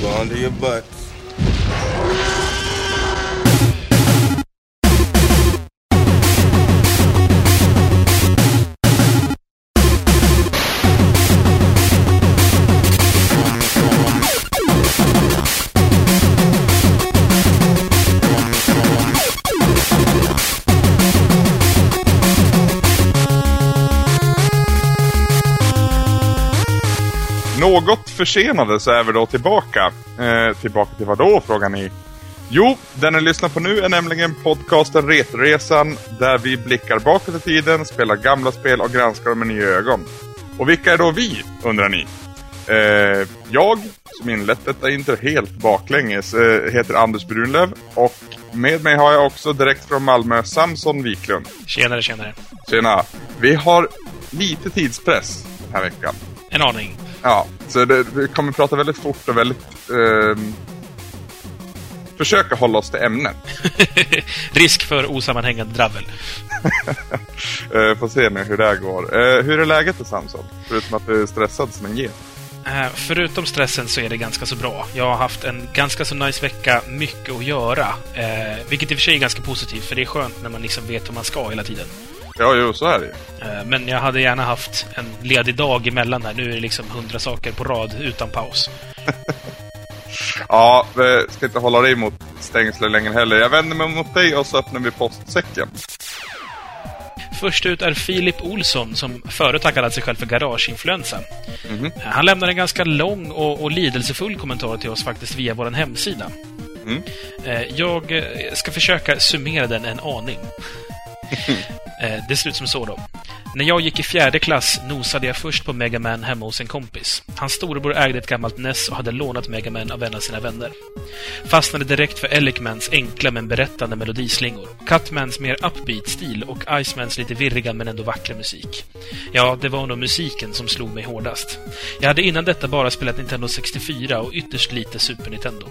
I'm going to your butts. Försenade så är vi då tillbaka. Eh, tillbaka till vad då, frågar ni? Jo, den ni lyssnar på nu är nämligen podcasten Retroresan där vi blickar bakåt i tiden, spelar gamla spel och granskar dem med nya ögon. Och vilka är då vi, undrar ni? Eh, jag, som inlett detta intro helt baklänges, eh, heter Anders Brunlöv och med mig har jag också direkt från Malmö Samson Wiklund. Tjenare, tjenare. Tjena! Vi har lite tidspress den här veckan. En aning. Ja, så det, vi kommer prata väldigt fort och väldigt... ehm, försöka hålla oss till ämnet. Risk för osammanhängande dravel. Uh, får se nu hur det här går. Eh, hur är läget då Samson? Förutom att du är stressad som en get. Eh, förutom stressen så är det ganska så bra. Jag har haft en ganska så nice vecka, mycket att göra. Eh, vilket i och för sig är ganska positivt, för det är skönt när man liksom vet vad man ska hela tiden. Ja, jo, så är det. Eh, men jag hade gärna haft en ledig dag emellan här. Nu är det liksom hundra saker på rad utan paus. Ja, vi ska inte hålla dig mot stängslet längre heller. Jag vänder mig mot dig och så öppnar vi postsäcken. Först ut är Filip Olsson, som förut har kallat sig själv för Garageinfluensa. Mhm. Eh, Han lämnar en ganska lång och, och lidelsefull kommentar till oss faktiskt via vår hemsida. Mm. Eh, Jag ska försöka summera den en aning. Eh, det ser ut som så då. När jag gick i fjärde klass nosade jag först på Mega Man hemma hos en kompis. Hans storebror ägde ett gammalt NES och hade lånat Mega Man av en av sina vänner. Fastnade direkt för Elecmans enkla men berättande melodislingor, Cutmans mer upbeat-stil och Icemans lite virriga men ändå vackra musik. Ja, det var nog musiken som slog mig hårdast. Jag hade innan detta bara spelat Nintendo 64 och ytterst lite Super Nintendo.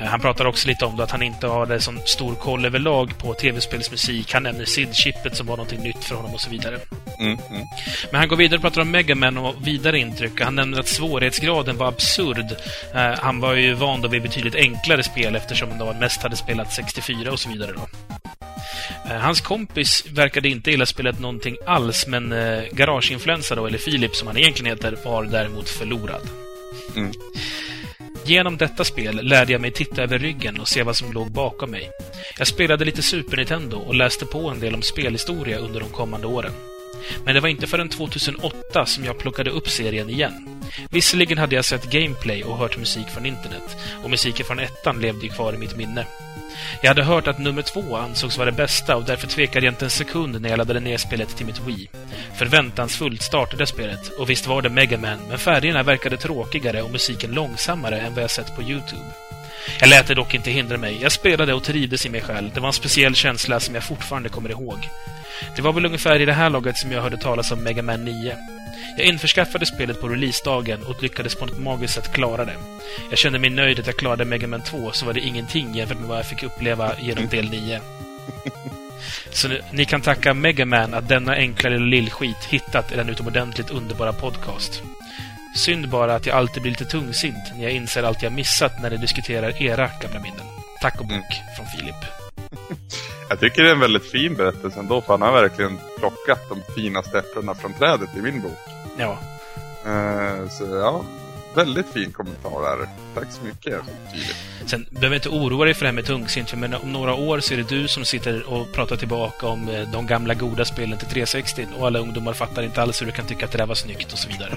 Eh, Han pratar också lite om att han inte hade sån stor koll överlag på tv-spelsmusik. Han nämner SID-chippet som var någonting nytt för honom och så vidare. Mm, mm. Men han går vidare och pratar om Mega Man och vidare intryck. Han nämner att svårighetsgraden var absurd. Eh, Han var ju van då vid betydligt enklare spel eftersom han då mest hade spelat 64 och så vidare. Då. Eh, Hans kompis verkade inte illa spelat någonting alls, men eh, Garageinfluensa då, eller Filip som han egentligen heter, var däremot förlorad. Mm. Genom detta spel lärde jag mig titta över ryggen och se vad som låg bakom mig. Jag spelade lite Super Nintendo och läste på en del om spelhistoria under de kommande åren. Men det var inte förrän 2008 som jag plockade upp serien igen. Visserligen hade jag sett gameplay och hört musik från internet, och musiken från ettan levde ju kvar i mitt minne. Jag hade hört att nummer två ansågs vara det bästa och därför tvekade jag inte en sekund när jag laddade ner spelet till mitt Wii. Förväntansfullt startade spelet, och visst var det Mega Man, men färgerna verkade tråkigare och musiken långsammare än vad jag sett på Youtube. Jag lät det dock inte hindra mig. Jag spelade och trivdes i mig själv. Det var en speciell känsla som jag fortfarande kommer ihåg. Det var väl ungefär i det här laget som jag hörde talas om Mega Man 9. Jag införskaffade spelet på releasedagen och lyckades på något magiskt sätt klara det. Jag kände mig nöjd att jag klarade Mega Man 2, så var det ingenting jämfört med vad jag fick uppleva genom del 9. Så nu, ni kan tacka Mega Man att denna enkla lilla lillskit hittat i den utomordentligt underbara podcast. Synd bara att jag alltid blir lite tungsint när jag inser allt jag missat när ni diskuterar era gamla minnen. Tack och bok från Filip. Jag tycker det är en väldigt fin berättelse ändå, för han har verkligen plockat de finaste äpplena från trädet i min bok. Ja, Eh, så ja, väldigt fin kommentar där. Tack så mycket. Sen behöver inte oroa dig för det här med tungsint, för men om några år så är det du som sitter och pratar tillbaka om eh, de gamla goda spelen till 360 och alla ungdomar fattar inte alls hur du kan tycka att det där var snyggt och så vidare.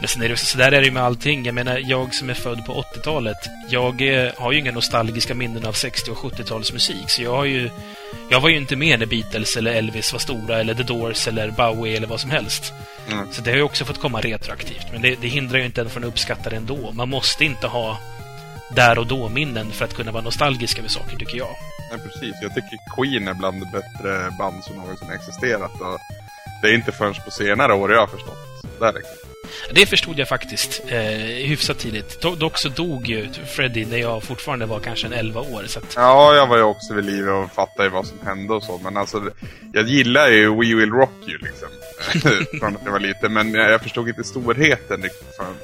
Men sen är det så där är det ju med allting. Jag menar, jag som är född på 80-talet, jag har ju inga nostalgiska minnen av 60 och 70-talsmusik, så jag har ju... Jag var ju inte med när Beatles eller Elvis var stora, eller The Doors eller Bowie eller vad som helst. Mm. Så det har ju också fått komma retroaktivt. Men det, det hindrar ju inte en från att uppskatta det ändå. Man måste inte ha där och då-minnen för att kunna vara nostalgisk över saker, tycker jag. Ja, precis. Jag tycker Queen är bland de bättre band som någonsin existerat. Och det är inte förrän på senare år jag har förstått. Där liksom. Det förstod jag faktiskt eh, hyfsat tidigt. Do dock så dog ju Freddy när jag fortfarande var kanske en 11 år. Så att... Ja, jag var ju också vid liv och fattade vad som hände och så. Men alltså, jag gillar ju We Will Rock You liksom. Från att jag var liten. Men jag, förstod inte storheten riktigt förrän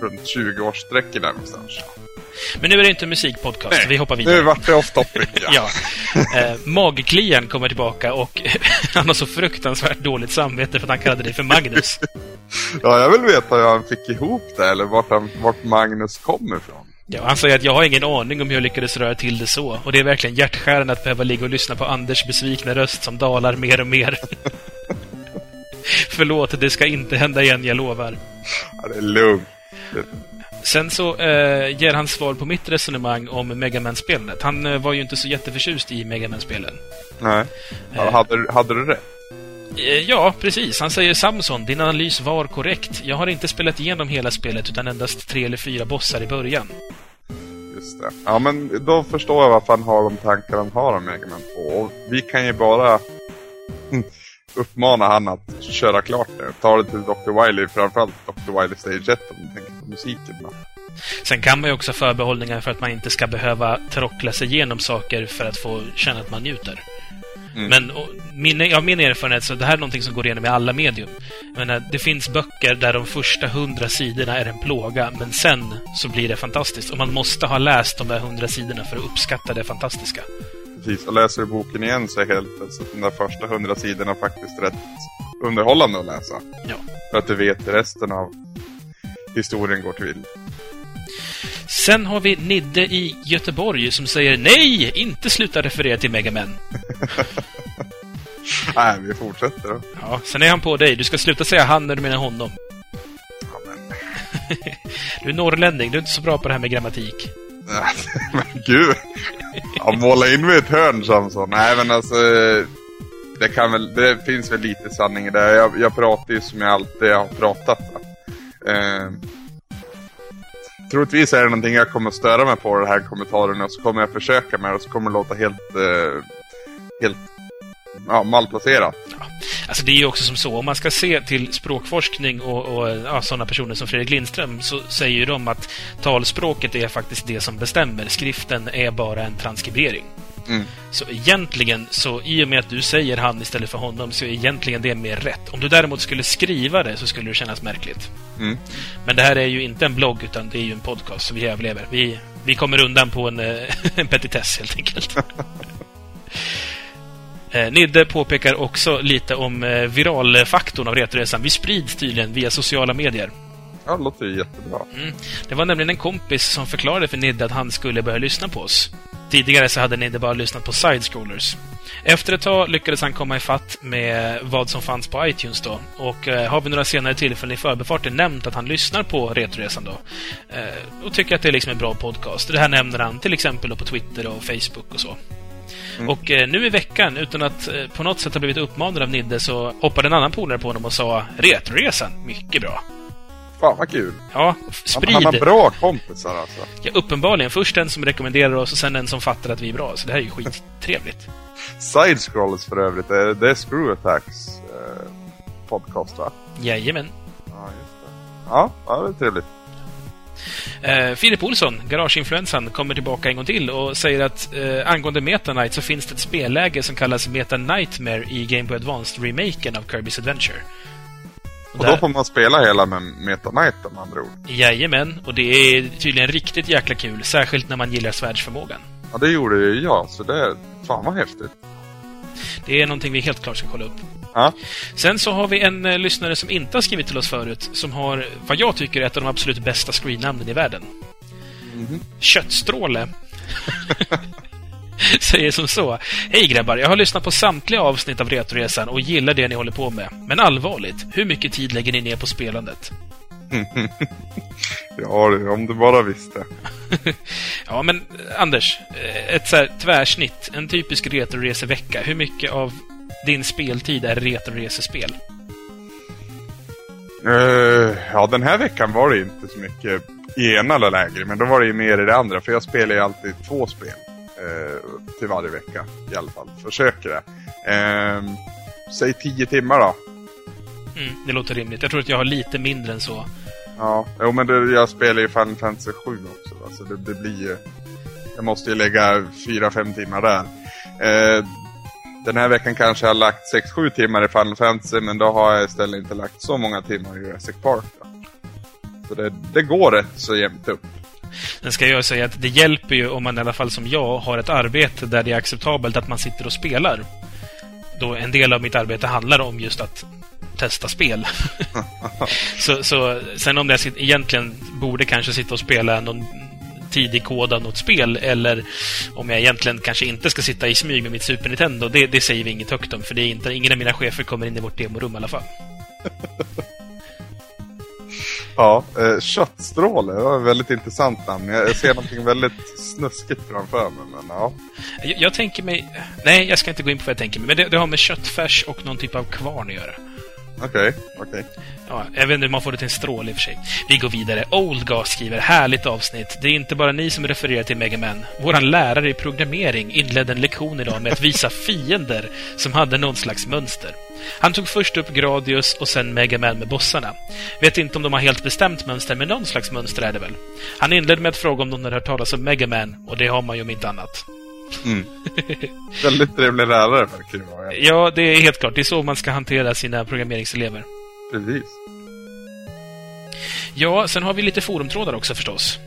runt 20-årssträcket där någonstans. Men nu är det inte musikpodcast, Nej, vi hoppar vidare. Nu vart det off topic, ja. ja. Eh, Magklian kommer tillbaka och han har så fruktansvärt dåligt samvete för att han kallade dig för Magnus. ja, jag vill veta hur han fick ihop det, eller vart, han, vart Magnus kommer ifrån. Ja, han säger att jag har ingen aning om hur jag lyckades röra till det så. Och det är verkligen hjärtskärande att behöva ligga och lyssna på Anders besvikna röst som dalar mer och mer. Förlåt, det ska inte hända igen, jag lovar. Ja, det är lugnt. Sen så eh, ger han svar på mitt resonemang om Mega man spelandet Han eh, var ju inte så jätteförtjust i Mega man spelen Nej. Eh, hade, hade du rätt? Eh, ja, precis. Han säger Samson, din analys var korrekt. Jag har inte spelat igenom hela spelet utan endast tre eller fyra bossar i början. Just det. Ja, men då förstår jag varför han har de tankar han har om Mega Man 2. Och vi kan ju bara uppmana han att köra klart det. Ta det till Dr. Wiley, framförallt Dr. Wiley Stage 1 om du tänker på musiken. Då. Sen kan man ju också förbehållningar för att man inte ska behöva trockla sig igenom saker för att få känna att man njuter. Mm. Men och, min, av min erfarenhet så det här är någonting som går igenom i alla medium. Jag menar, det finns böcker där de första hundra sidorna är en plåga, men sen så blir det fantastiskt. Och man måste ha läst de där hundra sidorna för att uppskatta det fantastiska precis. Och läser du boken igen så är helt alltså, de där första hundra sidorna faktiskt rätt underhållande att läsa. Ja. För att du vet resten av historien går till. Sen har vi Nidde i Göteborg som säger nej, inte sluta referera till Megaman. nej, vi fortsätter då. Ja, sen är han på dig. Du ska sluta säga han när du menar honom. Ja, men... du är norrlänning, du är inte så bra på det här med grammatik men gud. Ja, måla in mig i ett hörn Samson. Nej men alltså. Det, kan väl, det finns väl lite sanning i det. Jag, jag pratar ju som jag alltid har pratat. Eh, troligtvis är det någonting jag kommer störa mig på i den här kommentaren och så kommer jag försöka med det och så kommer det låta helt, eh, helt ja, malplacerat. Ja. Alltså det är ju också som så, om man ska se till språkforskning och, och ja, sådana personer som Fredrik Lindström så säger ju de att talspråket är faktiskt det som bestämmer. Skriften är bara en transkribering. Mm. Så egentligen, så i och med att du säger han istället för honom, så är egentligen det mer rätt. Om du däremot skulle skriva det så skulle det kännas märkligt. Mm. Men det här är ju inte en blogg, utan det är ju en podcast, så vi överlever. Vi, vi kommer undan på en, eh, en petitess, helt enkelt. Eh, Nidde påpekar också lite om eh, viralfaktorn av Retoresan. Vi sprids tydligen via sociala medier. Ja, det låter ju jättebra. Mm. Det var nämligen en kompis som förklarade för Nidde att han skulle börja lyssna på oss. Tidigare så hade Nidde bara lyssnat på side-scrollers. Efter ett tag lyckades han komma ifatt med vad som fanns på iTunes då. Och eh, har vi några senare tillfällen i förbifarten nämnt att han lyssnar på Retoresan då. Eh, och tycker att det är liksom en bra podcast. Det här nämner han till exempel på Twitter och Facebook och så. Mm. Och eh, nu i veckan, utan att eh, på något sätt ha blivit uppmanad av Nidde, så hoppade en annan polare på honom och sa Retroresan, mycket bra. Fan vad kul. Ja, sprid. Han, han har bra kompisar alltså. Ja, uppenbarligen. Först en som rekommenderar oss och sen en som fattar att vi är bra. Så det här är ju skittrevligt. Side-scrollers för övrigt, det är Screw Attacks eh, podcast va? Jajamän. Ja, just det. Ja, ja det är trevligt. Eh, Filip Olsson, Garageinfluensan, kommer tillbaka en gång till och säger att eh, angående Meta Knight så finns det ett spelläge som kallas Meta Nightmare i Game Boy Advance-remaken av Kirby's Adventure. Och, och då får man spela hela med Meta Knight om andra ord? Jajamän, och det är tydligen riktigt jäkla kul, särskilt när man gillar svärdsförmågan. Ja, det gjorde ju jag, så det... Fan vad häftigt. Det är någonting vi helt klart ska kolla upp. Ja. Sen så har vi en eh, lyssnare som inte har skrivit till oss förut, som har vad jag tycker är ett av de absolut bästa screennamnen i världen. Mm. Köttstråle. Säger som så. Hej grabbar, jag har lyssnat på samtliga avsnitt av Retoresan och gillar det ni håller på med. Men allvarligt, hur mycket tid lägger ni ner på spelandet? ja, om du bara visste. ja, men Anders, eh, ett så här tvärsnitt, en typisk retroresevecka. Hur mycket av din speltid är retroresespel? Uh, ja, den här veckan var det inte så mycket i ena eller lägre, men då var det ju mer i det andra. För jag spelar ju alltid två spel uh, till varje vecka i alla fall. Försöker det. Uh, säg tio timmar då. Mm, det låter rimligt. Jag tror att jag har lite mindre än så. Ja, jo, men det, jag spelar ju Final Fantasy 7 också. Alltså det, det blir ju... Jag måste ju lägga 4-5 timmar där. Eh, den här veckan kanske jag har lagt 6-7 timmar i Final Fantasy, men då har jag istället inte lagt så många timmar i Jurassic Park. Då. Så det, det går rätt så jämnt upp. Sen ska jag säga att det hjälper ju om man i alla fall som jag har ett arbete där det är acceptabelt att man sitter och spelar. Då en del av mitt arbete handlar om just att testa spel. så, så, sen om jag egentligen borde kanske sitta och spela någon tidig kod av något spel eller om jag egentligen kanske inte ska sitta i smyg med mitt Super Nintendo, det, det säger vi inget högt om för det är inte, ingen av mina chefer kommer in i vårt demorum i alla fall. Ja, eh, köttstråle, det var ett väldigt intressant namn. Jag ser någonting väldigt snuskigt framför mig, men ja. Jag, jag, tänker mig... Nej, jag ska inte gå in på vad jag tänker mig, men det, det har med köttfärs och någon typ av kvarn att göra. Okej, okay, okej. Okay. Ja, jag vet inte hur man får det till en stråle i och för sig. Vi går vidare. Oldgas skriver, härligt avsnitt. Det är inte bara ni som refererar till Mega Man. Våran lärare i programmering inledde en lektion idag med att visa fiender som hade någon slags mönster. Han tog först upp Gradius och sen Mega Man med bossarna. Vet inte om de har helt bestämt mönster, men någon slags mönster är det väl. Han inledde med att fråga om de hade hört talas om Mega Man, och det har man ju om inte annat. Mm. Väldigt trevlig lärare verkar det vara. Ja, det är helt klart. Det är så man ska hantera sina programmeringselever. Precis. Ja, sen har vi lite forumtrådar också förstås.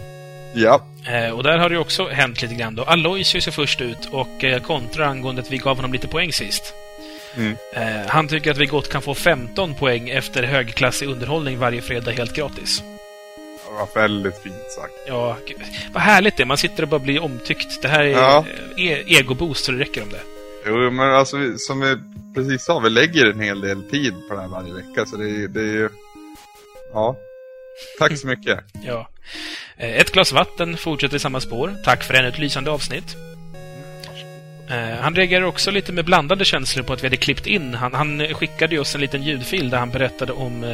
Ja. Eh, och där har det också hänt lite grann då. Aloysius är först ut och eh, kontrar angående att vi gav honom lite poäng sist. Mm. Eh, han tycker att vi gott kan få 15 poäng efter högklassig underhållning varje fredag helt gratis. Var väldigt fint sagt. Ja, vad härligt det är. Man sitter och bara blir omtyckt. Det här är ja. e egoboost så det räcker om det. Jo, men alltså som vi precis sa, vi lägger en hel del tid på det här varje vecka. Så det, det är ju... Ja. Tack så mycket. ja. Eh, ett glas vatten fortsätter i samma spår. Tack för ännu ett lysande avsnitt. Eh, han reagerar också lite med blandade känslor på att vi hade klippt in. Han, han skickade oss en liten ljudfil där han berättade om eh,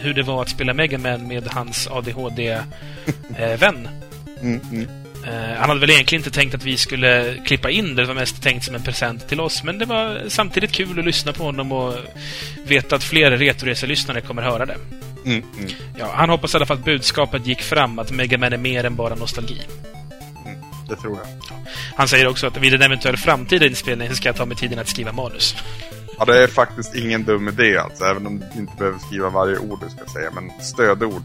hur det var att spela Mega Man med hans ADHD-vän. Mm, mm. Uh, han hade väl egentligen inte tänkt att vi skulle klippa in det. Det var mest tänkt som en present till oss. Men det var samtidigt kul att lyssna på honom och veta att fler Retoreselyssnare kommer höra det. Mm, mm. Ja, han hoppas i alla fall att budskapet gick fram, att Mega Man är mer än bara nostalgi. Mm, det tror jag. Han säger också att vid en eventuell framtida inspelning ska jag ta mig tiden att skriva manus. Ja, det är faktiskt ingen dum idé alltså, även om du inte behöver skriva varje ord du ska säga, men stödord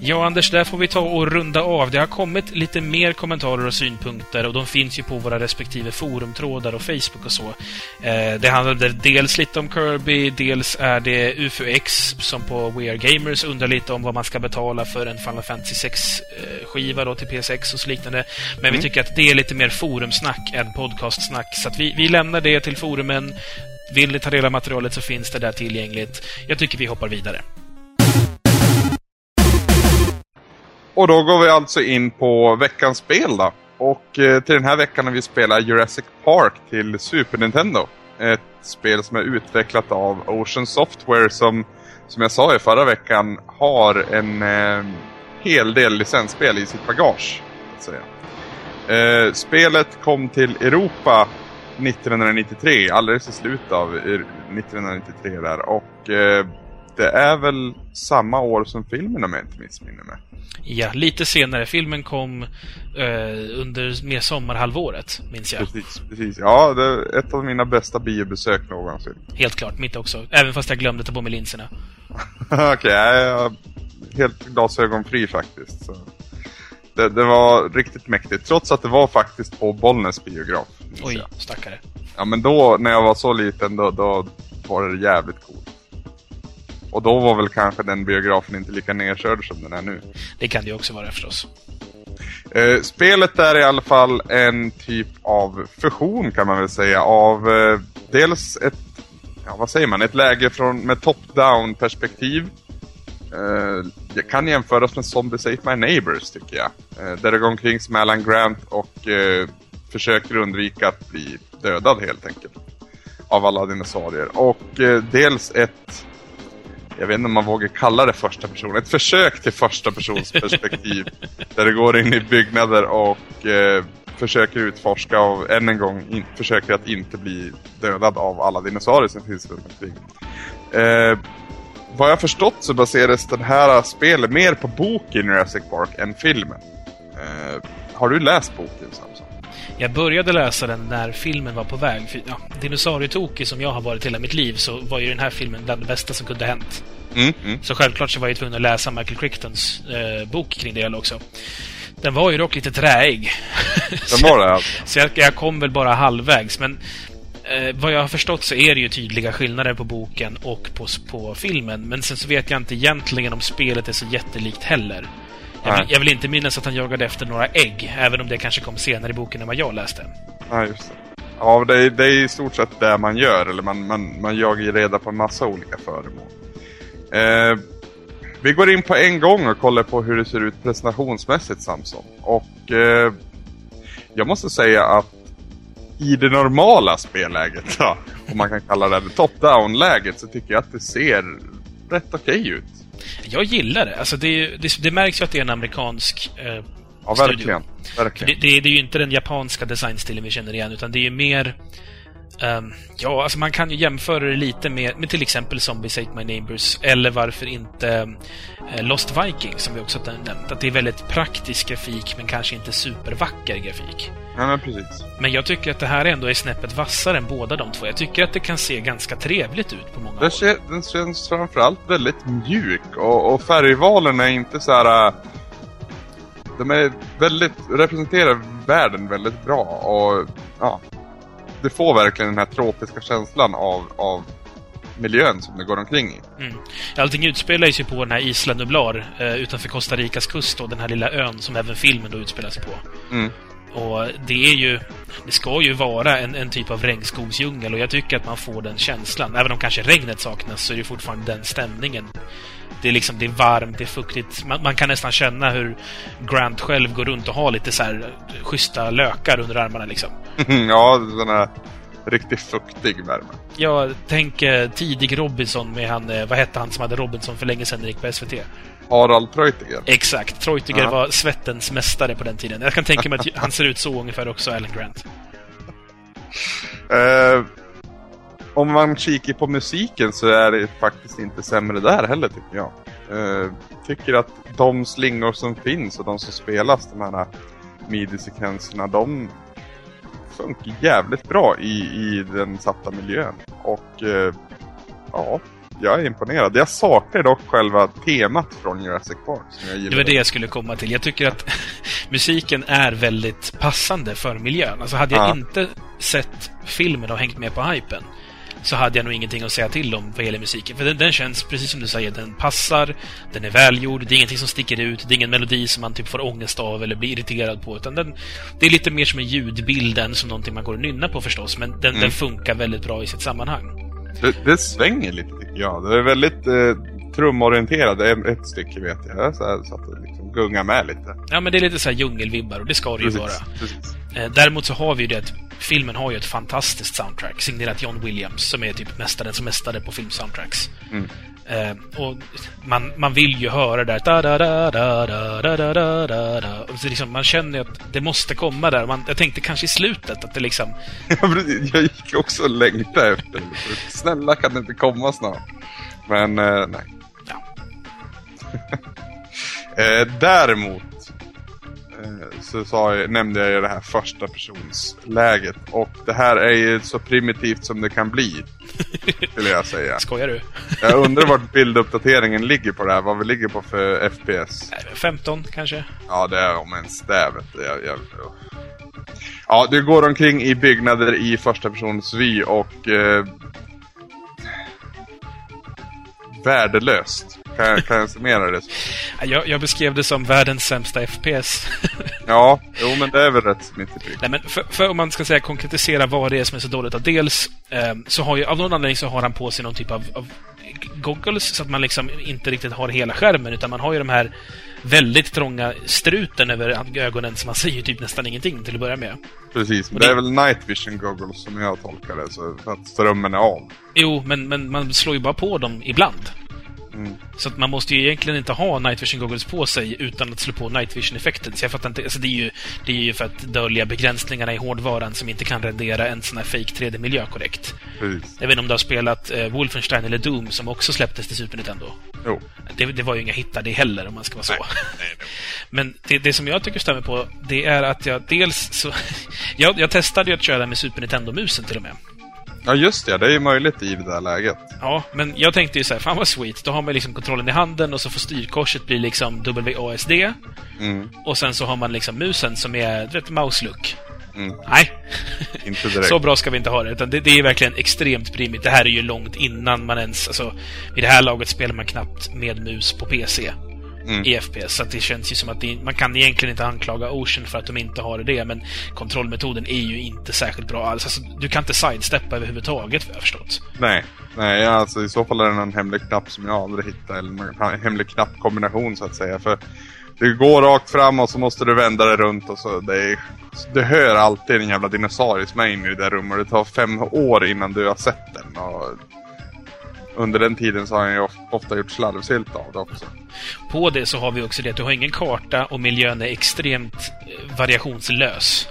Ja, Anders, där får vi ta och runda av. Det har kommit lite mer kommentarer och synpunkter och de finns ju på våra respektive forumtrådar och Facebook och så. Eh, det handlar dels lite om Kirby, dels är det UFOX som på We Are Gamers undrar lite om vad man ska betala för en Final Fantasy 6-skiva då till PS6 och så liknande. Men mm. vi tycker att det är lite mer forumsnack än podcastsnack, så vi, vi lämnar det till forumen. Vill ni ta del av materialet så finns det där tillgängligt. Jag tycker vi hoppar vidare. Och då går vi alltså in på veckans spel då. Och eh, till den här veckan har vi spelat Jurassic Park till Super Nintendo. Ett spel som är utvecklat av Ocean Software som, som jag sa i förra veckan, har en eh, hel del licensspel i sitt bagage. säga. Eh, spelet kom till Europa 1993, alldeles i slutet av 1993 där. Och eh, det är väl samma år som filmen om jag inte missminner mig. Ja, lite senare. Filmen kom eh, under mer sommarhalvåret, minns jag. Precis, precis. Ja, det är ett av mina bästa biobesök någonsin. Helt klart, mitt också. Även fast jag glömde ta på mig linserna. Okej, okay, jag är helt glasögonfri faktiskt. Så. Det, det, var riktigt mäktigt, trots att det var faktiskt på Bollnäs biograf. Oj, stackare. Ja, men då, när jag var så liten, då, då var det jävligt coolt. Och då var väl kanske den biografen inte lika nedkörd som den är nu. Det kan det ju också vara förstås. Eh, spelet är i alla fall en typ av fusion kan man väl säga av eh, dels ett, ja vad säger man, ett läge från, med top-down perspektiv. Eh, det kan jämföras med Zombie Save My Neighbors tycker jag. Eh, där det går omkring som Alan Grant och eh, försöker undvika att bli dödad helt enkelt. Av alla dinosaurier. Och eh, dels ett jag vet inte om man vågar kalla det första person, ett försök till första persons perspektiv. där det går in i byggnader och eh, försöker utforska och än en gång in, försöker att inte bli dödad av alla dinosaurier som finns runt omkring. Eh, vad jag förstått så baseras det här spelet mer på boken Jurassic Park än filmen. Eh, har du läst boken Samson? Jag började läsa den när filmen var på väg. För, ja, Dinosaurietoki som jag har varit hela mitt liv så var ju den här filmen bland det bästa som kunde ha hänt. Mm, mm. Så självklart så var jag tvungen att läsa Michael Crichtons eh, bok kring det också. Den var ju dock lite träig. Den var det alltså? så jag, jag kom väl bara halvvägs, men eh, vad jag har förstått så är det ju tydliga skillnader på boken och på, på filmen. Men sen så vet jag inte egentligen om spelet är så jättelikt heller. Jag jag vill inte minnas att han jagade efter några ägg, även om det kanske kom senare i boken än vad jag läste. Ja, just det. Ja, det är, det är i stort sett det man gör. Eller man, man, man jagar ju reda på en massa olika föremål. Eh, vi går in på en gång och kollar på hur det ser ut presentationsmässigt Samson. Och eh, jag måste säga att i det normala spelläget, ja, om man kan kalla det top-down-läget, så tycker jag att det ser rätt okej ut. Jag gillar det. Alltså det, det, det märks ju att det är en amerikansk eh, Ja, verkligen. Verkligen. det, det, det är ju inte den japanska designstilen vi känner igen, utan det är ju mer... ehm, ja, alltså man kan ju jämföra det lite med, med till exempel Zombies Ate My Neighbors, eller varför inte eh, Lost Vikings, som vi också har nämnt. Att det är väldigt praktisk grafik, men kanske inte supervacker grafik. Ja, men precis. Men jag tycker att det här ändå är snäppet vassare än båda de två. Jag tycker att det kan se ganska trevligt ut på många Den, håll. den känns framförallt väldigt mjuk och, och färgvalen är inte så här. äh, De är väldigt, representerar världen väldigt bra och ja. Det får verkligen den här tropiska känslan av, av miljön som det går omkring i. Mm. Allting utspelar sig på den här Isla Nublar eh, utanför Costa Ricas kust och den här lilla ön som även filmen då utspelar sig på. Mm. Och det är ju... Det ska ju vara en, en typ av regnskogsdjungel och jag tycker att man får den känslan. Även om kanske regnet saknas så är det fortfarande den stämningen. Det är liksom, det är varmt, det är fuktigt. Man, man kan nästan känna hur Grant själv går runt och har lite så här eh, schyssta lökar under armarna liksom. ja, den här riktigt fuktig värme. Jag tänker tidig Robinson med han, eh, vad hette han som hade Robinson för länge sedan, gick på SVT? Harald Treutiger. Exakt. Treutiger Ja. var svettens mästare på den tiden. Jag kan tänka mig att han ser ut så ungefär också, Alan Grant. Eh, om man kikar på musiken så är det faktiskt inte sämre där heller tycker jag. Eh, tycker att de slingor som finns och de som spelas, de här midi-sekvenserna, de funkar jävligt bra i, i den satta miljön. Och eh, ja, jag är imponerad. Jag saknar dock själva temat från Jurassic Park som jag gillar. Det var det jag skulle komma till. Jag tycker att musiken är väldigt passande för miljön. Alltså hade jag Ja. inte sett filmen och hängt med på hypen så hade jag nog ingenting att säga till om vad gäller musiken. För den, den känns, precis som du säger, den passar, den är välgjord, det är ingenting som sticker ut, det är ingen melodi som man typ får ångest av eller blir irriterad på. Utan den, det är lite mer som en ljudbild än som någonting man går och nynnar på förstås, men den, Mm. den funkar väldigt bra i sitt sammanhang. Det, det svänger lite tycker jag. Det är väldigt eh, är ett stycke vet jag. jag så, här, så att det liksom gungar med lite. Ja, men det är lite så här djungelvibbar och det ska det ju vara. precis. Eh, Däremot så har vi ju det att filmen har ju ett fantastiskt soundtrack signerat John Williams som är typ mästaren som mästare på filmsoundtracks. Mm. Eh, och man, man vill ju höra det där da da da da da da da da da da och så liksom, Man känner ju att det måste komma där. Man, jag tänkte kanske i slutet att det liksom... Jag gick också och längtade efter. Snälla kan det inte komma snart? Men eh, nej. Ja. eh, däremot så sa jag, nämnde jag ju det här första personsläget. Och det här är ju så primitivt som det kan bli. Skulle jag säga. Skojar du? Jag undrar vart bilduppdateringen ligger på det här. Vad vi ligger på för FPS. Nej, 15 kanske? Ja, det är om ens det. Jag, jag, ja, du går omkring i byggnader i första persons vy och... Eh, värdelöst. Kan, kan jag summera det så? Jag, jag beskrev det som världens sämsta FPS. Ja, jo men det är väl rätt prick. Nej, men för, för om man ska säga konkretisera vad det är som är så dåligt. Att dels eh, så har ju, av någon anledning så har han på sig någon typ av, av goggles så att man liksom inte riktigt har hela skärmen utan man har ju de här väldigt trånga struten över ögonen så man ser ju typ nästan ingenting till att börja med. Precis, men det det- är väl night vision goggles som jag tolkar det, så för att strömmen är av. Jo, men, men man slår ju bara på dem ibland. Mm. Så man måste ju egentligen inte ha night vision goggles på sig utan att slå på night vision-effekten. Så jag fattar inte. Alltså det, är ju, det är ju för att dölja begränsningarna i hårdvaran som inte kan rendera en sån här fake 3D-miljö korrekt. Precis. Jag vet inte om du har spelat eh, Wolfenstein eller Doom som också släpptes till Super Nintendo. Jo. Det, det var ju inga hittar det heller, om man ska vara så. Nej, nej, nej. Men det, det som jag tycker stämmer på, det är att jag dels så... jag, jag testade ju att köra med Super Nintendo-musen till och med. Ja, just det. Det är ju möjligt i det där läget. Ja, men jag tänkte ju så här, fan vad sweet. Då har man liksom kontrollen i handen och så får styrkorset bli liksom WASD. Mm. Och sen så har man liksom musen som är, du vet, mouse-look. Mm. Nej, Inte direkt. så bra ska vi inte ha det. Utan det, det är verkligen extremt primigt. Det här är ju långt innan man ens... Alltså, vid det här laget spelar man knappt med mus på PC Mm. i FPS. Så det känns ju som att det, man kan egentligen inte anklaga Ocean för att de inte har det. Men kontrollmetoden är ju inte särskilt bra alls. Alltså, du kan inte sidesteppa överhuvudtaget, vad jag har förstått. Nej, nej alltså i så fall är det en hemlig knapp som jag aldrig hittar. Eller en hemlig knappkombination så att säga. För du går rakt fram och så måste du vända dig runt och så. Det, är, det hör alltid en jävla dinosaurie som är inne i det där rummet. Det tar fem år innan du har sett den. Och under den tiden så har jag ju of- ofta gjort slarvsylt av det också. På det så har vi också det att du har ingen karta och miljön är extremt eh, variationslös.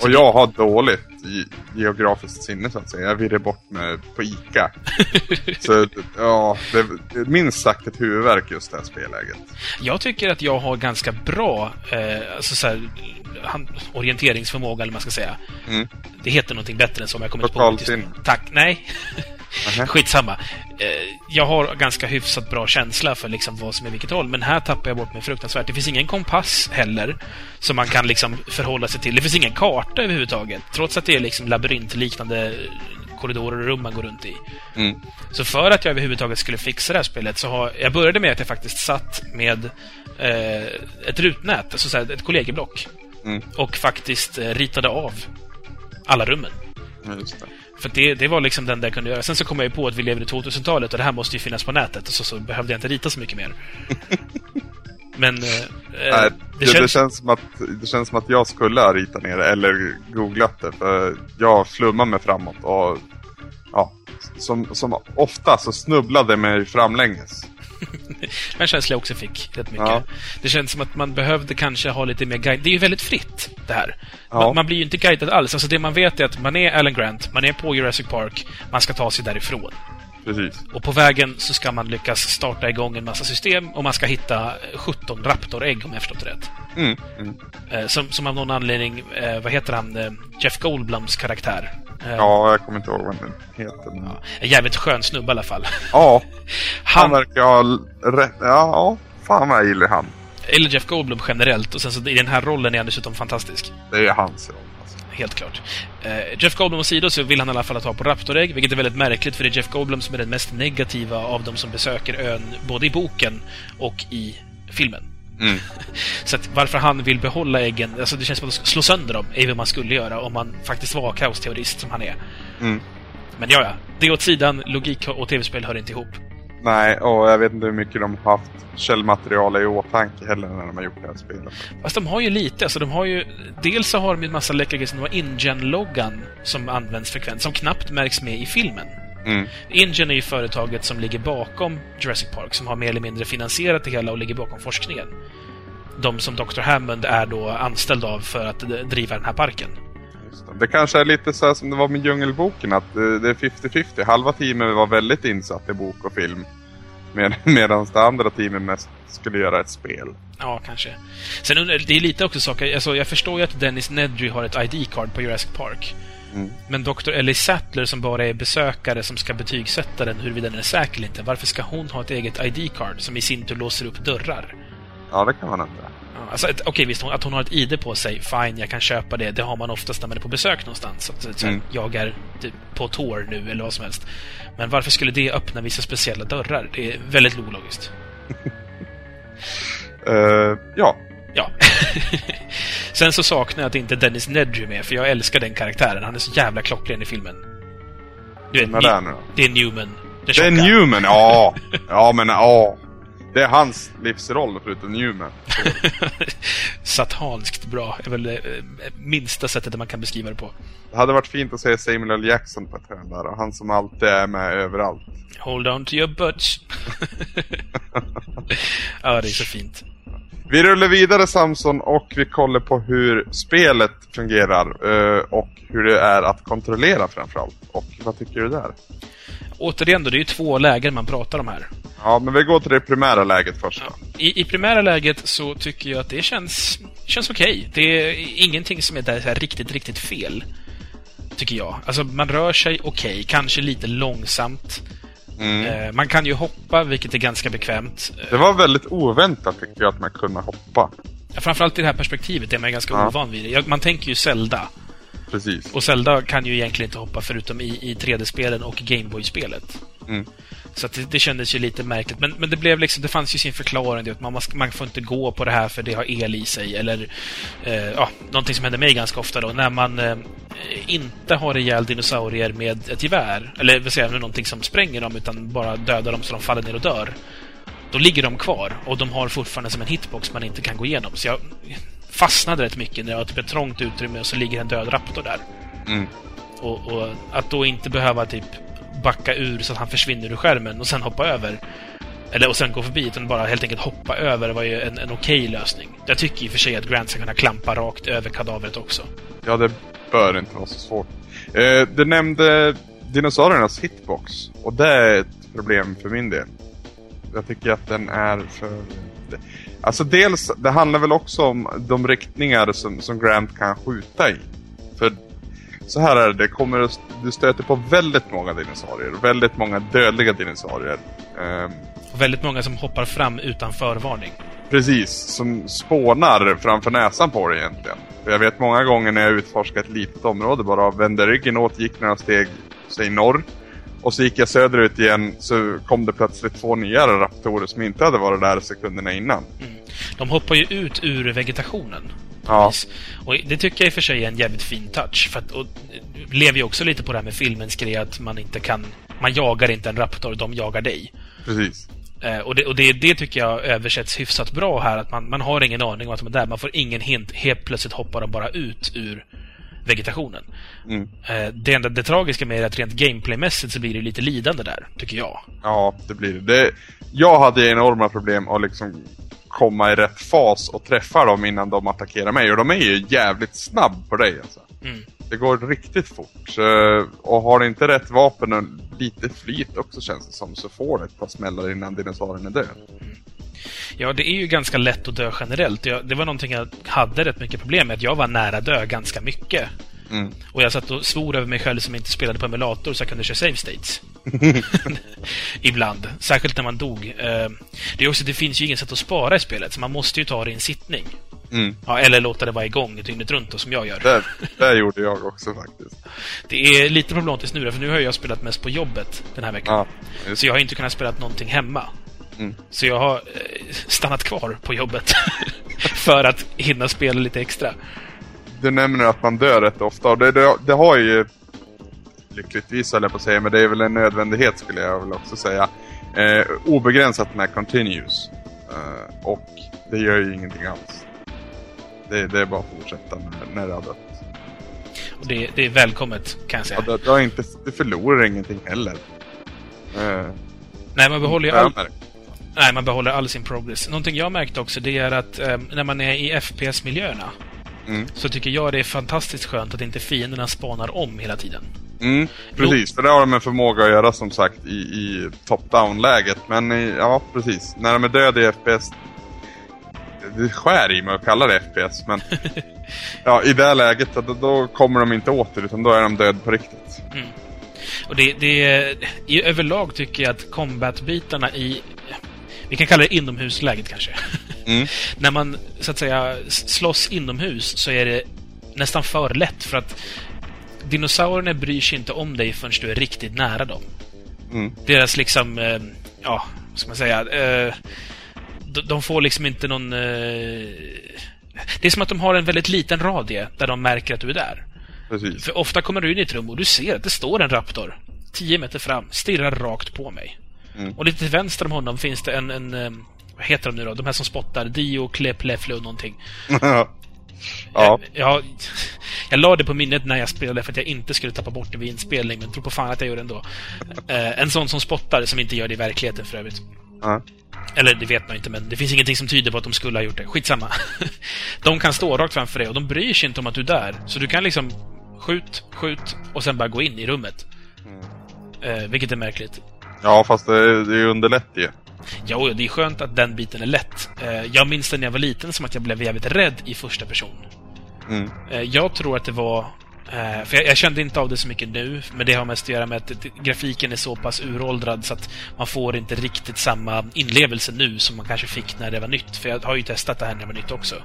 Och jag har dåligt ge- geografiskt sinne så att säga. Jag virrar bort mig på ICA. så ja, det är minst sagt ett huvudvärk just det här spelläget. Jag tycker att jag har ganska bra eh, alltså så här, han, orienteringsförmåga, eller vad man ska säga. Mm. Det heter någonting bättre än så, men jag kommer inte på Lokalsinne. Tack. Nej. Nähä. Skitsamma. Eh, jag har ganska hyfsat bra känsla för liksom vad som är vilket håll, men här tappar jag bort mig fruktansvärt. Det finns ingen kompass heller som man kan liksom förhålla sig till. Det finns ingen karta överhuvudtaget, trots att det är liksom labyrintliknande korridorer och rum man går runt i. Mm. Så för att jag överhuvudtaget skulle fixa det här spelet så har... Jag började med att jag faktiskt satt med eh, ett rutnät, alltså så här, ett kollegieblock. Mm. Och faktiskt eh, ritade av alla rummen. Det. För det, det var liksom den där jag kunde göra. Sen så kom jag ju på att vi lever i 2000-talet och det här måste ju finnas på nätet. Och så, så behövde jag inte rita så mycket mer. Men... Eh, Nej, eh, det, det det, känns... känns som att, det känns som att jag skulle ha ritat ner det eller googlat det. För jag flummar mig framåt och ja, som, som ofta så snubblade mig framlänges. En känsla jag också fick rätt mycket. Ja. Det känns som att man behövde kanske ha lite mer guide. Det är ju väldigt fritt, det här. Ja. Man, man blir ju inte guidad alls. Alltså det man vet är att man är Alan Grant, man är på Jurassic Park, man ska ta sig därifrån. Precis. Och på vägen så ska man lyckas starta igång en massa system och man ska hitta 17 raptorägg om jag förstått det rätt. Mm, mm. Eh, som, som av någon anledning, eh, vad heter han, eh, Jeff Goldblums karaktär. Eh, Ja, jag kommer inte ihåg vad den heter. Men... Ja. En jävligt skön snubbe i alla fall. han Han, verkar ha rätt. Ja, ja, fan vad jag gillar han. eller Jeff Goldblum generellt, och sen så i den här rollen är han dessutom fantastisk. Det är hans roll. Alltså. Helt klart. Jeff Goldblum åsido så vill han i alla fall ta på raptorägg, vilket är väldigt märkligt för det är Jeff Goldblum som är den mest negativa av de som besöker ön, både i boken och i filmen. Mm. Så att varför han vill behålla äggen, alltså det känns som att slå sönder dem, är vad man skulle göra om man faktiskt var kaosteorist som han är. Mm. Men ja, ja. Det åt sidan, logik och tv-spel hör inte ihop. Nej, och jag vet inte hur mycket de har haft källmaterial i åtanke heller när de har gjort det här spelet. Fast de har ju lite, alltså de har ju... Dels så har de en massa läckra grejer som de har InGen-loggan som används frekvent, som knappt märks med i filmen. Mm. InGen är ju företaget som ligger bakom Jurassic Park, som har mer eller mindre finansierat det hela och ligger bakom forskningen. De som Dr. Hammond är då anställd av för att driva den här parken. Det. kanske är lite så som det var med Djungelboken, att eh, det är 50-50. Halva teamet var väldigt insatt i bok och film. Med, medan det andra teamet mest skulle göra ett spel. Ja, kanske. Sen det är lite också saker, alltså jag förstår ju att Dennis Nedry har ett ID-card på Jurassic Park. Mm. Men Dr. Ellie Sattler som bara är besökare som ska betygsätta den huruvida den är säker eller inte. Varför ska hon ha ett eget ID-card som i sin tur låser upp dörrar? Ja, det kan man undra. Alltså, okej, visst, hon- att hon har ett ID på sig, fine, jag kan köpa det. Det har man oftast när man är på besök någonstans. Att, så, Mm. Jag är typ, på tour nu, eller vad som helst. Men varför skulle det öppna vissa speciella dörrar? Det är väldigt ologiskt. Eh, ja, Ja. Sen så saknar jag att inte Dennis Nedry är med, för jag älskar den karaktären. Han är så jävla klockren i filmen. Du vet, vem är det nu då? det är Newman. Det är. Newman, ja! Ja, men ja. det är hans livsroll förutom Newman. Satanskt bra är väl det eh, minsta sättet man kan beskriva det på. Det hade varit fint att se Samuel L. Jackson på ett hörn där. Han som alltid är med överallt. Hold on to your butts. ja, det är så fint. Vi rullar vidare Samson och vi kollar på hur spelet fungerar eh, och hur det är att kontrollera framförallt. Och vad tycker du där? Återigen då, det är ju två lägen man pratar om här. Ja, men vi går till det primära läget först då. I, I primära läget så tycker jag att det känns, känns okej. Det är ingenting som är där så riktigt, riktigt fel. Tycker jag. Alltså, man rör sig okej, kanske lite långsamt. Mm. Eh, man kan ju hoppa, vilket är ganska bekvämt. Det var väldigt oväntat tycker jag att man kunde hoppa. Framförallt i det här perspektivet är man ganska Ja. ovan vid det. Man tänker ju Zelda. Precis. Och Zelda kan ju egentligen inte hoppa förutom i, i 3D-spelen och Gameboy-spelet. Mm. Så att det, det kändes ju lite märkligt. Men, men det blev liksom, det fanns ju sin förklaring. Det, att man, man får inte gå på det här för det har el i sig. Eller, eh, ja, någonting som händer mig ganska ofta då. När man eh, inte har ihjäl dinosaurier med ett gevär. Eller jag, med någonting som spränger dem. Utan bara dödar dem så de faller ner och dör. Då ligger de kvar och de har fortfarande som en hitbox man inte kan gå igenom. Så jag fastnade rätt mycket när jag har typ ett trångt utrymme och så ligger en död raptor där. Mm. Och, och att då inte behöva typ backa ur så att han försvinner ur skärmen och sen hoppa över. Eller och sen gå förbi, utan bara helt enkelt hoppa över var ju en, en okej lösning. Jag tycker i och för sig att Grant ska kunna klampa rakt över kadavret också. Ja, det bör inte vara så svårt. Eh, du nämnde dinosauriernas hitbox. Och det är ett problem för min del. Jag tycker att den är för... Alltså dels, det handlar väl också om de riktningar som, som Grant kan skjuta i. För så här är det, det kommer, du stöter på väldigt många dinosaurier. Väldigt många dödliga dinosaurier. Ehm, Och väldigt många som hoppar fram utan förvarning. Precis, som spånar framför näsan på dig egentligen. För jag vet många gånger när jag utforskar ett litet område bara vände ryggen åt, gick några steg, säg norr. Och så gick jag söderut igen så kom det plötsligt två nya raptorer som inte hade varit där sekunderna innan. De hoppar ju ut ur vegetationen. Ja. Och det tycker jag i och för sig är en jävligt fin touch. För att, och, det lever ju också lite på det här med filmens grej att man inte kan... Man jagar inte en raptor, de jagar dig. precis. Eh, och det, och det, det tycker jag översätts hyfsat bra här. Att man, man har ingen aning om att de är där. Man får ingen hint. Helt plötsligt hoppar de bara ut ur vegetationen. Mm. Eh, det, enda, det tragiska med det är att rent gameplaymässigt så blir det lite lidande där, tycker jag. Ja, det blir det. det. Jag hade enorma problem att liksom komma i rätt fas och träffa dem innan de attackerar mig. Och de är ju jävligt snabb på dig alltså. Mm. Det går riktigt fort. Så, och har du inte rätt vapen och lite flyt också känns det som så får du ett par smällar innan dinosaurien är död. Ja, det är ju ganska lätt att dö generellt. Det var någonting jag hade rätt mycket problem med. Att jag var nära dö ganska mycket. Mm. Och jag satt och svor över mig själv som inte spelade på emulator så jag kunde köra save states. Ibland. Särskilt när man dog. Eh, Det, är också, det finns ju inget sätt att spara i spelet, så man måste ju ta det i en sittning. Mm. Ja, eller låta det vara igång dygnet runt, då, som jag gör. Det, det gjorde jag också faktiskt. Det är lite problematiskt nu, för nu har jag spelat mest på jobbet den här veckan. Just. Så jag har inte kunnat spela någonting hemma. Mm. Så jag har eh, stannat kvar på jobbet för att hinna spela lite extra. Du nämner att man dör rätt ofta och det, det, det har ju lyckligtvis höll jag på att säga, men det är väl en nödvändighet skulle jag väl också säga. Eh, obegränsat med continues. Eh, och det gör ju ingenting alls. Det, det är bara att fortsätta när, när det har dött. Och det, det är välkommet, kan jag säga. Ja, det, det har inte, du förlorar ingenting heller. Eh, Nej, man behåller ju all, nej, man behåller all sin progress. Någonting jag märkt också, det är att eh, när man är i FPS-miljöerna Mm. så tycker jag det är fantastiskt skönt att inte fienderna spanar om hela tiden. Mm, precis, för det har de en förmåga att göra som sagt i, i top-down-läget. Men i, ja, precis. När de är döda i FPS... Det skär i mig att kalla det FPS, men... ja, i det här läget då, då kommer de inte åter, utan då är de död på riktigt. Och det, det, i överlag tycker jag att combat-bitarna i... Vi kan kalla det inomhusläget kanske. Mm. När man så att säga slåss inomhus så är det nästan för lätt för att dinosaurierna bryr sig inte om dig förrän du är riktigt nära dem. Mm. Deras liksom, eh, ja, vad ska man säga? Eh, de, de får liksom inte någon... Eh, det är som att de har en väldigt liten radie där de märker att du är där. Precis. För ofta kommer du in i ett rum och du ser att det står en raptor 10 meter fram, stirrar rakt på mig. Mm. Och lite till vänster om honom finns det en, en, vad heter de nu då? De här som spottar. Dio, Klep, Leflo någonting. ja. Jag, jag, jag la det på minnet när jag spelade för att jag inte skulle tappa bort det vid inspelning, men tro på fan att jag gjorde det ändå. Eh, en sån som spottar, som inte gör det i verkligheten för övrigt. Ja. Eller det vet man inte, men det finns ingenting som tyder på att de skulle ha gjort det. Skitsamma. De kan stå rakt framför dig och de bryr sig inte om att du är där. Så du kan liksom skjut, skjut och sen bara gå in i rummet. Eh, vilket är märkligt. ja, fast det, det underlättar ju. Jo, det är skönt att den biten är lätt. Eh, jag minns det när jag var liten som att jag blev jävligt rädd i första person. Mm. Eh, jag tror att det var... Eh, för jag, jag kände inte av det så mycket nu, men det har mest att göra med att grafiken är så pass uråldrad så att man får inte riktigt samma inlevelse nu som man kanske fick när det var nytt. För jag har ju testat det här när det var nytt också.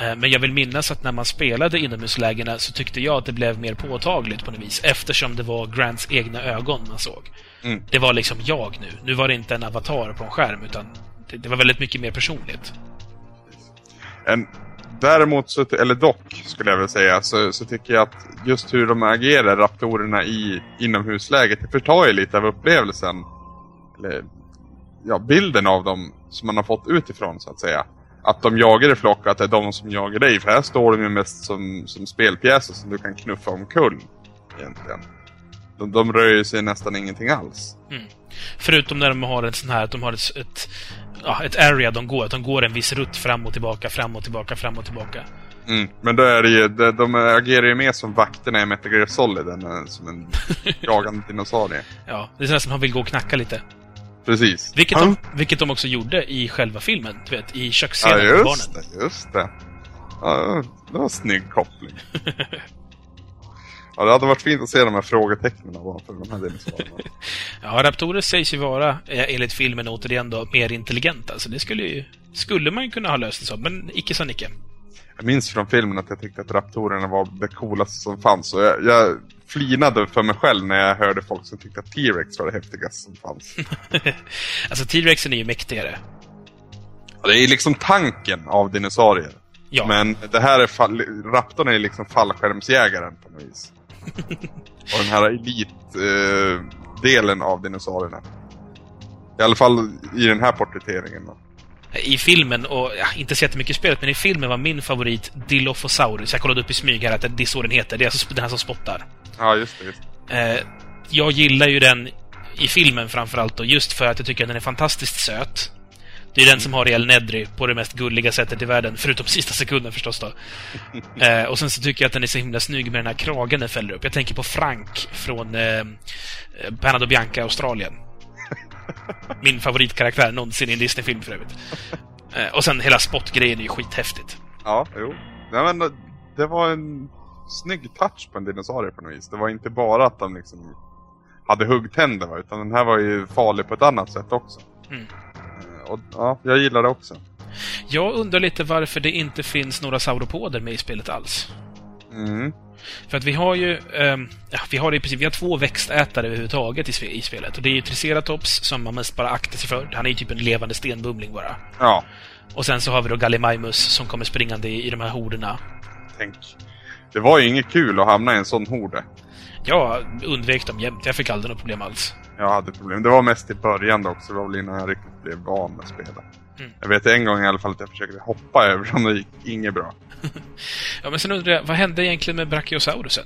Eh, Men jag vill minnas att när man spelade inomhuslägena så tyckte jag att det blev mer påtagligt på något vis eftersom det var Grants egna ögon man såg. Mm. Det var liksom jag nu. Nu var det inte en avatar på en skärm utan det, det var väldigt mycket mer personligt. En, däremot, så, eller dock, skulle jag vilja säga, så, så tycker jag att just hur de agerar, raptorerna i inomhusläget, det förtar ju lite av upplevelsen. Eller, ja, bilden av dem som man har fått utifrån, så att säga. Att de jagar i flock och att det är de som jagar dig. För här står de ju mest som, som spelpjäser som du kan knuffa omkull. Egentligen. De, de rör sig nästan ingenting alls. Förutom när de har en sån här, att de har ett, ett, ja, ett area de går, att de går en viss rutt fram och tillbaka, fram och tillbaka, fram och tillbaka. Mm. Men då är det ju, de, de agerar ju mer som vakterna i Metal Gear Solid än eh, som en jagande dinosaurie. Ja, det är sådär som man vill gå och knacka lite. Precis. Vilket, Ja. de, vilket de också gjorde i själva filmen, du vet, i Ja, köksscenen med just barnen. det, just det. Ja, det var en snygg koppling. ja, det hade varit fint att se de här frågetecknen ovanför de här dinosaurierna. Ja, raptorer sägs ju vara, eh, enligt filmen återigen då, mer intelligenta. Så det skulle ju, skulle man ju kunna ha löst det så, men icke sa Nicke. Jag minns från filmen att jag tyckte att raptorerna var det coolaste som fanns. Och jag, jag flinade för mig själv när jag hörde folk som tyckte att T-Rex var det häftigaste som fanns. Alltså, T-Rexen är ju mäktigare. Och det är liksom tanken av dinosaurier. Ja. Men det här är fall, raptorn är liksom fallskärmsjägaren på något vis. Och den här elitdelen eh, av dinosaurierna. I alla fall i den här porträtteringen. Då. I filmen, och ja, inte så jättemycket i spelet, men i filmen var min favorit Dilophosaurus. Jag kollade upp i smyg här att det är så den heter. Det är alltså den här som spottar. Ja, just det. Just. det. Eh, jag gillar ju den i filmen framförallt då, just för att jag tycker att den är fantastiskt söt. Det är den som har El Nedry på det mest gulliga sättet i världen, förutom sista sekunden förstås då. Eh, och sen så tycker jag att den är så himla snygg med den här kragen den fäller upp. Jag tänker på Frank från eh, Bernardo Bianca, Australien. Min favoritkaraktär någonsin i en Disney-film för övrigt. Eh, och sen hela spottgrejen är ju skithäftigt. Ja, jo. Nej, men det var en snygg touch på en dinosaurie på något vis. Det var inte bara att de liksom hade huggtänder va, utan den här var ju farlig på ett annat sätt också. Mm. Eh, Och ja, jag gillar det också. Jag undrar lite varför det inte finns några sauropoder med i spelet alls. Mm. För att vi har ju, ja, vi har i princip, vi har två växtätare överhuvudtaget i, i spelet. Och det är ju Triceratops som man mest bara aktar sig för. Han är ju typ en levande stenbumling bara. Ja, Och sen så har vi då Gallimimus som kommer springande i, i de här horderna. tänk. Det var ju inget kul att hamna i en sån horde. Jag undvek dem jämt. Jag fick aldrig något problem alls. Jag hade problem. Det var mest i början dock, så det var väl innan jag riktigt blev van med spelet. Mm. Jag vet en gång i alla fall att jag försökte hoppa över dem, det gick inget bra. Ja, men sen undrar jag, vad hände egentligen med Brachiosaurusen?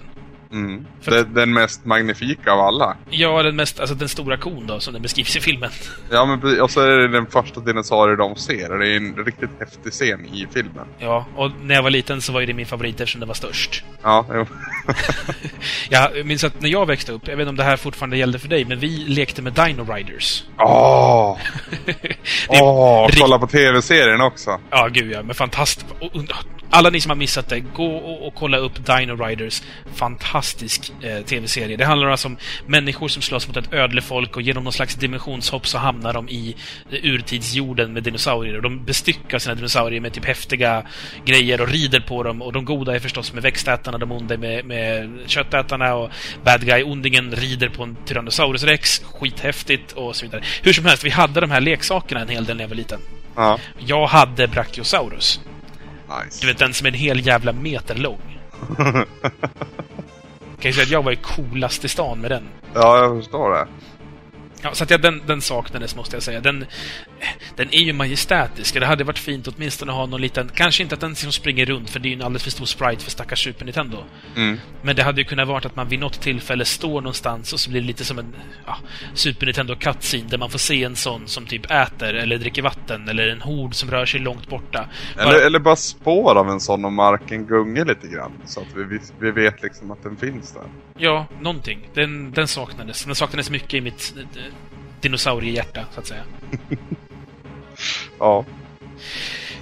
Mm. För- Det, den mest magnifika av alla. Ja, den mest, alltså den stora kon då, som den beskrivs i filmen. Ja, men och så är det den första dinosaurier de ser. och Det är en riktigt häftig scen i filmen. Ja, och när jag var liten så var ju det min favorit eftersom den var störst. Ja, jo. Jag minns att när jag växte upp, jag vet inte om det här fortfarande gällde för dig, men vi lekte med Dino Riders. Åh! Åh, rikt- kolla på tv-serien också. Ja, gud ja. Men fantastiskt. Alla ni som har missat det, gå och, och kolla upp Dino Riders. Fantastisk eh, tv-serie. Det handlar alltså om människor som slåss mot ett ödlefolk och genom någon slags dimensionshopp så hamnar de i eh, urtidsjorden med dinosaurier. Och de bestyckar sina dinosaurier med typ häftiga grejer och rider på dem. Och de goda är förstås med växtätarna, de onda med, med köttätarna och bad guy-ondingen rider på en Tyrannosaurus rex. Skithäftigt och så vidare. Hur som helst, vi hade de här leksakerna en hel del när jag var liten. Ja, Jag hade Brachiosaurus. Du nice. vet, den som är en hel jävla meter lång. Kan ju säga att jag var ju coolast i stan med den. Ja, jag förstår det. Ja, så att ja, den, den saknades, måste jag säga. Den, den är ju majestätisk. Det hade varit fint åtminstone att ha någon liten... Kanske inte att den liksom springer runt, för det är ju en alldeles för stor sprite för stackars Super Nintendo. Mm. Men det hade ju kunnat vara att man vid något tillfälle står någonstans och så blir det lite som en ja, Super Nintendo cutscene där man får se en sån som typ äter eller dricker vatten eller en hord som rör sig långt borta. Eller, bara... eller bara spår av en sån om marken gungar lite grann. Så att vi, vi vet liksom att den finns där. Ja, någonting. Den, den saknades. Den saknades mycket i mitt eh, dinosauriehjärta, så att säga. ja.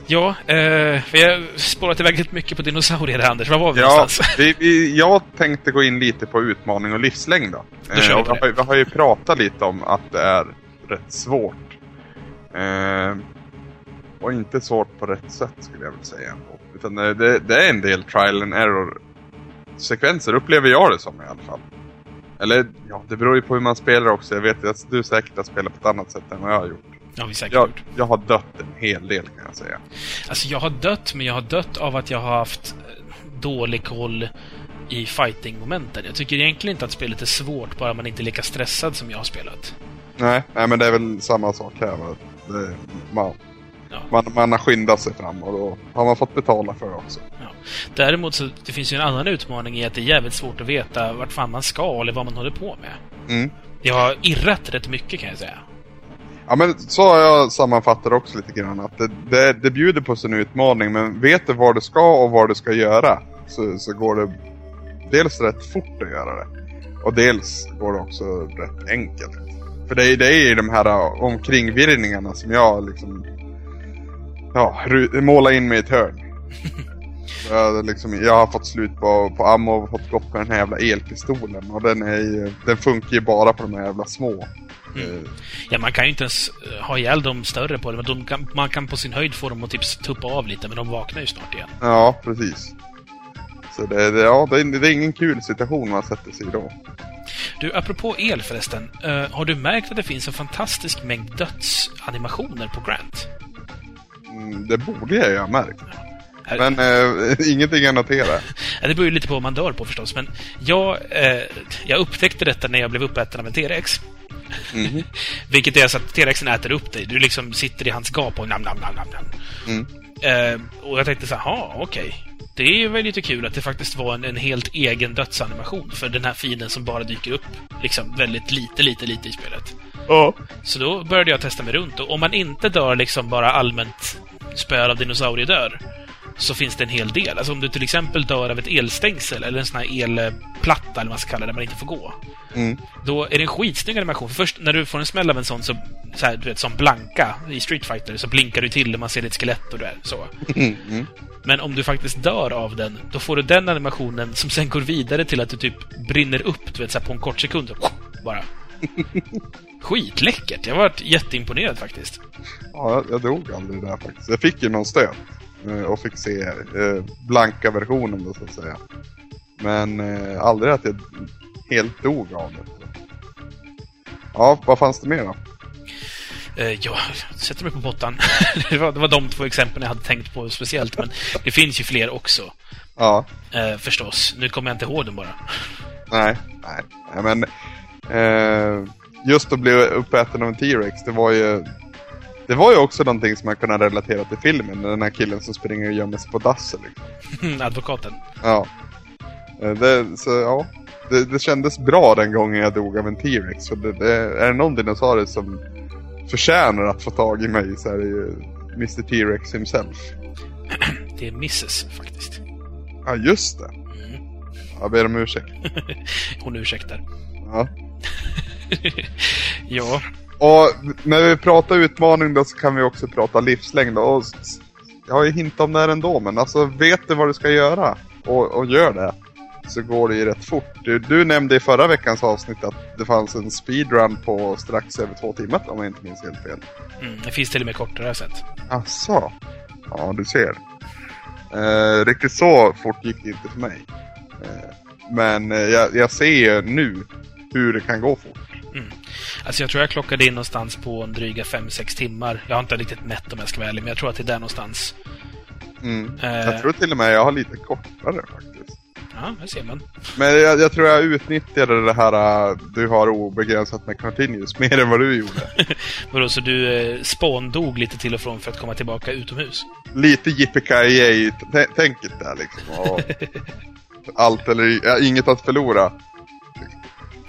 Ja, eh, vi har spårat iväg helt mycket på dinosaurier här, Anders. Var var vi ja, någonstans? Vi, vi, jag tänkte gå in lite på utmaning och livslängd då. Då eh, vi, har, vi har ju pratat lite om att det är rätt svårt. Eh, och inte svårt på rätt sätt skulle jag vilja säga. Utan det, det är en del trial and error sekvenser upplever jag det som i alla fall. Eller ja, det beror ju på hur man spelar också. Jag vet att du säkert har spelat på ett annat sätt än vad jag har gjort. Ja, vi säkert jag, gjort. jag har dött en hel del kan jag säga. Alltså jag har dött, men jag har dött av att jag har haft eh, dålig koll i fighting-momenten. Jag tycker egentligen inte att spelet är svårt, bara man inte är lika stressad som jag har spelat. Nej, nej men det är väl samma sak här. Va? Det, man, Ja. man, man har skyndat sig fram och då har man fått betala för det också. Ja. Däremot så det finns ju en annan utmaning i att det är jävligt svårt att veta vart fan man ska eller vad man håller på med. Mm. Jag har irrat rätt mycket kan jag säga. Ja men så har jag sammanfattat också lite grann att det, det, det bjuder på sin utmaning men vet du vad du ska och vad du ska göra så, så går det dels rätt fort att göra det. Och dels går det också rätt enkelt. För det, är- det är ju de här äh, omkringvirrningarna som jag liksom ja, måla in mig i ett hörn. jag, har liksom, jag har fått slut på, på ammo och fått gått på den här jävla elpistolen och den, är ju, den funkar ju bara på de här jävla små. Mm. Eh, Ja, man kan ju inte ens eh, ha ihjäl de större på det, men de kan, man kan på sin höjd få dem att typ tuppa av lite, men de vaknar ju snart igen. Ja, precis. Så det, det, ja, det, är- det är ingen kul situation man sätter sig i då. Du, apropå el förresten. eh, har du märkt att det finns en fantastisk mängd dödsanimationer på Grant? Mm, det borde jag ju ha märkt. Men eh, ingenting jag noterar. Det beror ju lite på vad man dör på förstås, men jag, eh, jag upptäckte detta när jag blev uppäten av en T-rex. Mhm. Vilket är så att T-rexen äter upp dig. Du liksom sitter i hans gap och nam, nam, nam, nam, nam. Mm. Eh, och jag tänkte så här, "Ha, okej. Det är väl lite kul att det faktiskt var en, en helt egen dödsanimation för den här fienden som bara dyker upp liksom väldigt lite, lite, lite i spelet. Ja. Så då började jag testa mig runt och om man inte dör liksom bara allmänt spöar av dinosauriedör så finns det en hel del. Alltså om du till exempel dör av ett elstängsel eller en sån här elplatta eller vad man ska kalla det, där man inte får gå. Mm. Då är det en skitsnygg animation. För först när du får en smäll av en sån, så, så här, du vet, som blanka i Street Fighter, så blinkar du till när man ser ditt skelett och där, så. Mm. Mm. Men om du faktiskt dör av den, då får du den animationen som sen går vidare till att du typ brinner upp, du vet, så här, på en kort sekund. Så, bara. Skitläckert! Jag varit jätteimponerad faktiskt. Ja, jag, jag drog aldrig där faktiskt. Jag fick ju någon stöt och fick se eh, blanka versionen då så att säga. Men eh, aldrig att jag helt dog av det. Ja, vad fanns det mer då? Eh, jag sätter mig på botten. det, var, det var de två exemplen jag hade tänkt på speciellt, men det finns ju fler också. Ja, Eh, förstås. Nu kommer jag inte ihåg dem bara. nej, nej, nej men eh, just att bli uppäten av en T-Rex, det var ju det var ju också någonting som man kunde relatera till filmen, den här killen som springer och gömmer sig på dasset liksom. Advokaten. Ja. Eh, Det, så, ja. Det, det kändes bra den gången jag dog av en T-Rex. För det, det, är det någon dinosaurie som förtjänar att få tag i mig så är det ju Mr T-Rex himself. Det är Mrs. faktiskt. Ja, just det. Mm. Jag ber om ursäkt. Hon ursäktar. Ja. ja. Och när vi pratar utmaning då så kan vi också prata livslängd. Och jag har ju hintat om det här ändå, men alltså vet du vad du ska göra och, och gör det. Så går det ju rätt fort. Du, du nämnde i förra veckans avsnitt att det fanns en speedrun på strax över två timmar om jag inte minns helt fel. Mm, det finns till och med kortare jag sett. Asså? Ja, du ser. Eh, riktigt så fort gick det inte för mig. Eh, men eh, jag, jag ser ju nu hur det kan gå fort. Alltså jag tror jag klockade in någonstans på en dryga 5-6 timmar. Jag har inte riktigt mätt om jag ska vara ärlig, men jag tror att det är där någonstans. Mm. Eh. Jag tror till och med jag har lite kortare faktiskt. Ja, det ser man. Men jag, jag tror jag utnyttjade det här uh, du har obegränsat med continuous mer än vad du gjorde. Vadå, så du eh, spåndog lite till och från för att komma tillbaka utomhus? Lite yippee-ki-yay-tänket där liksom. Och allt eller ja, inget att förlora.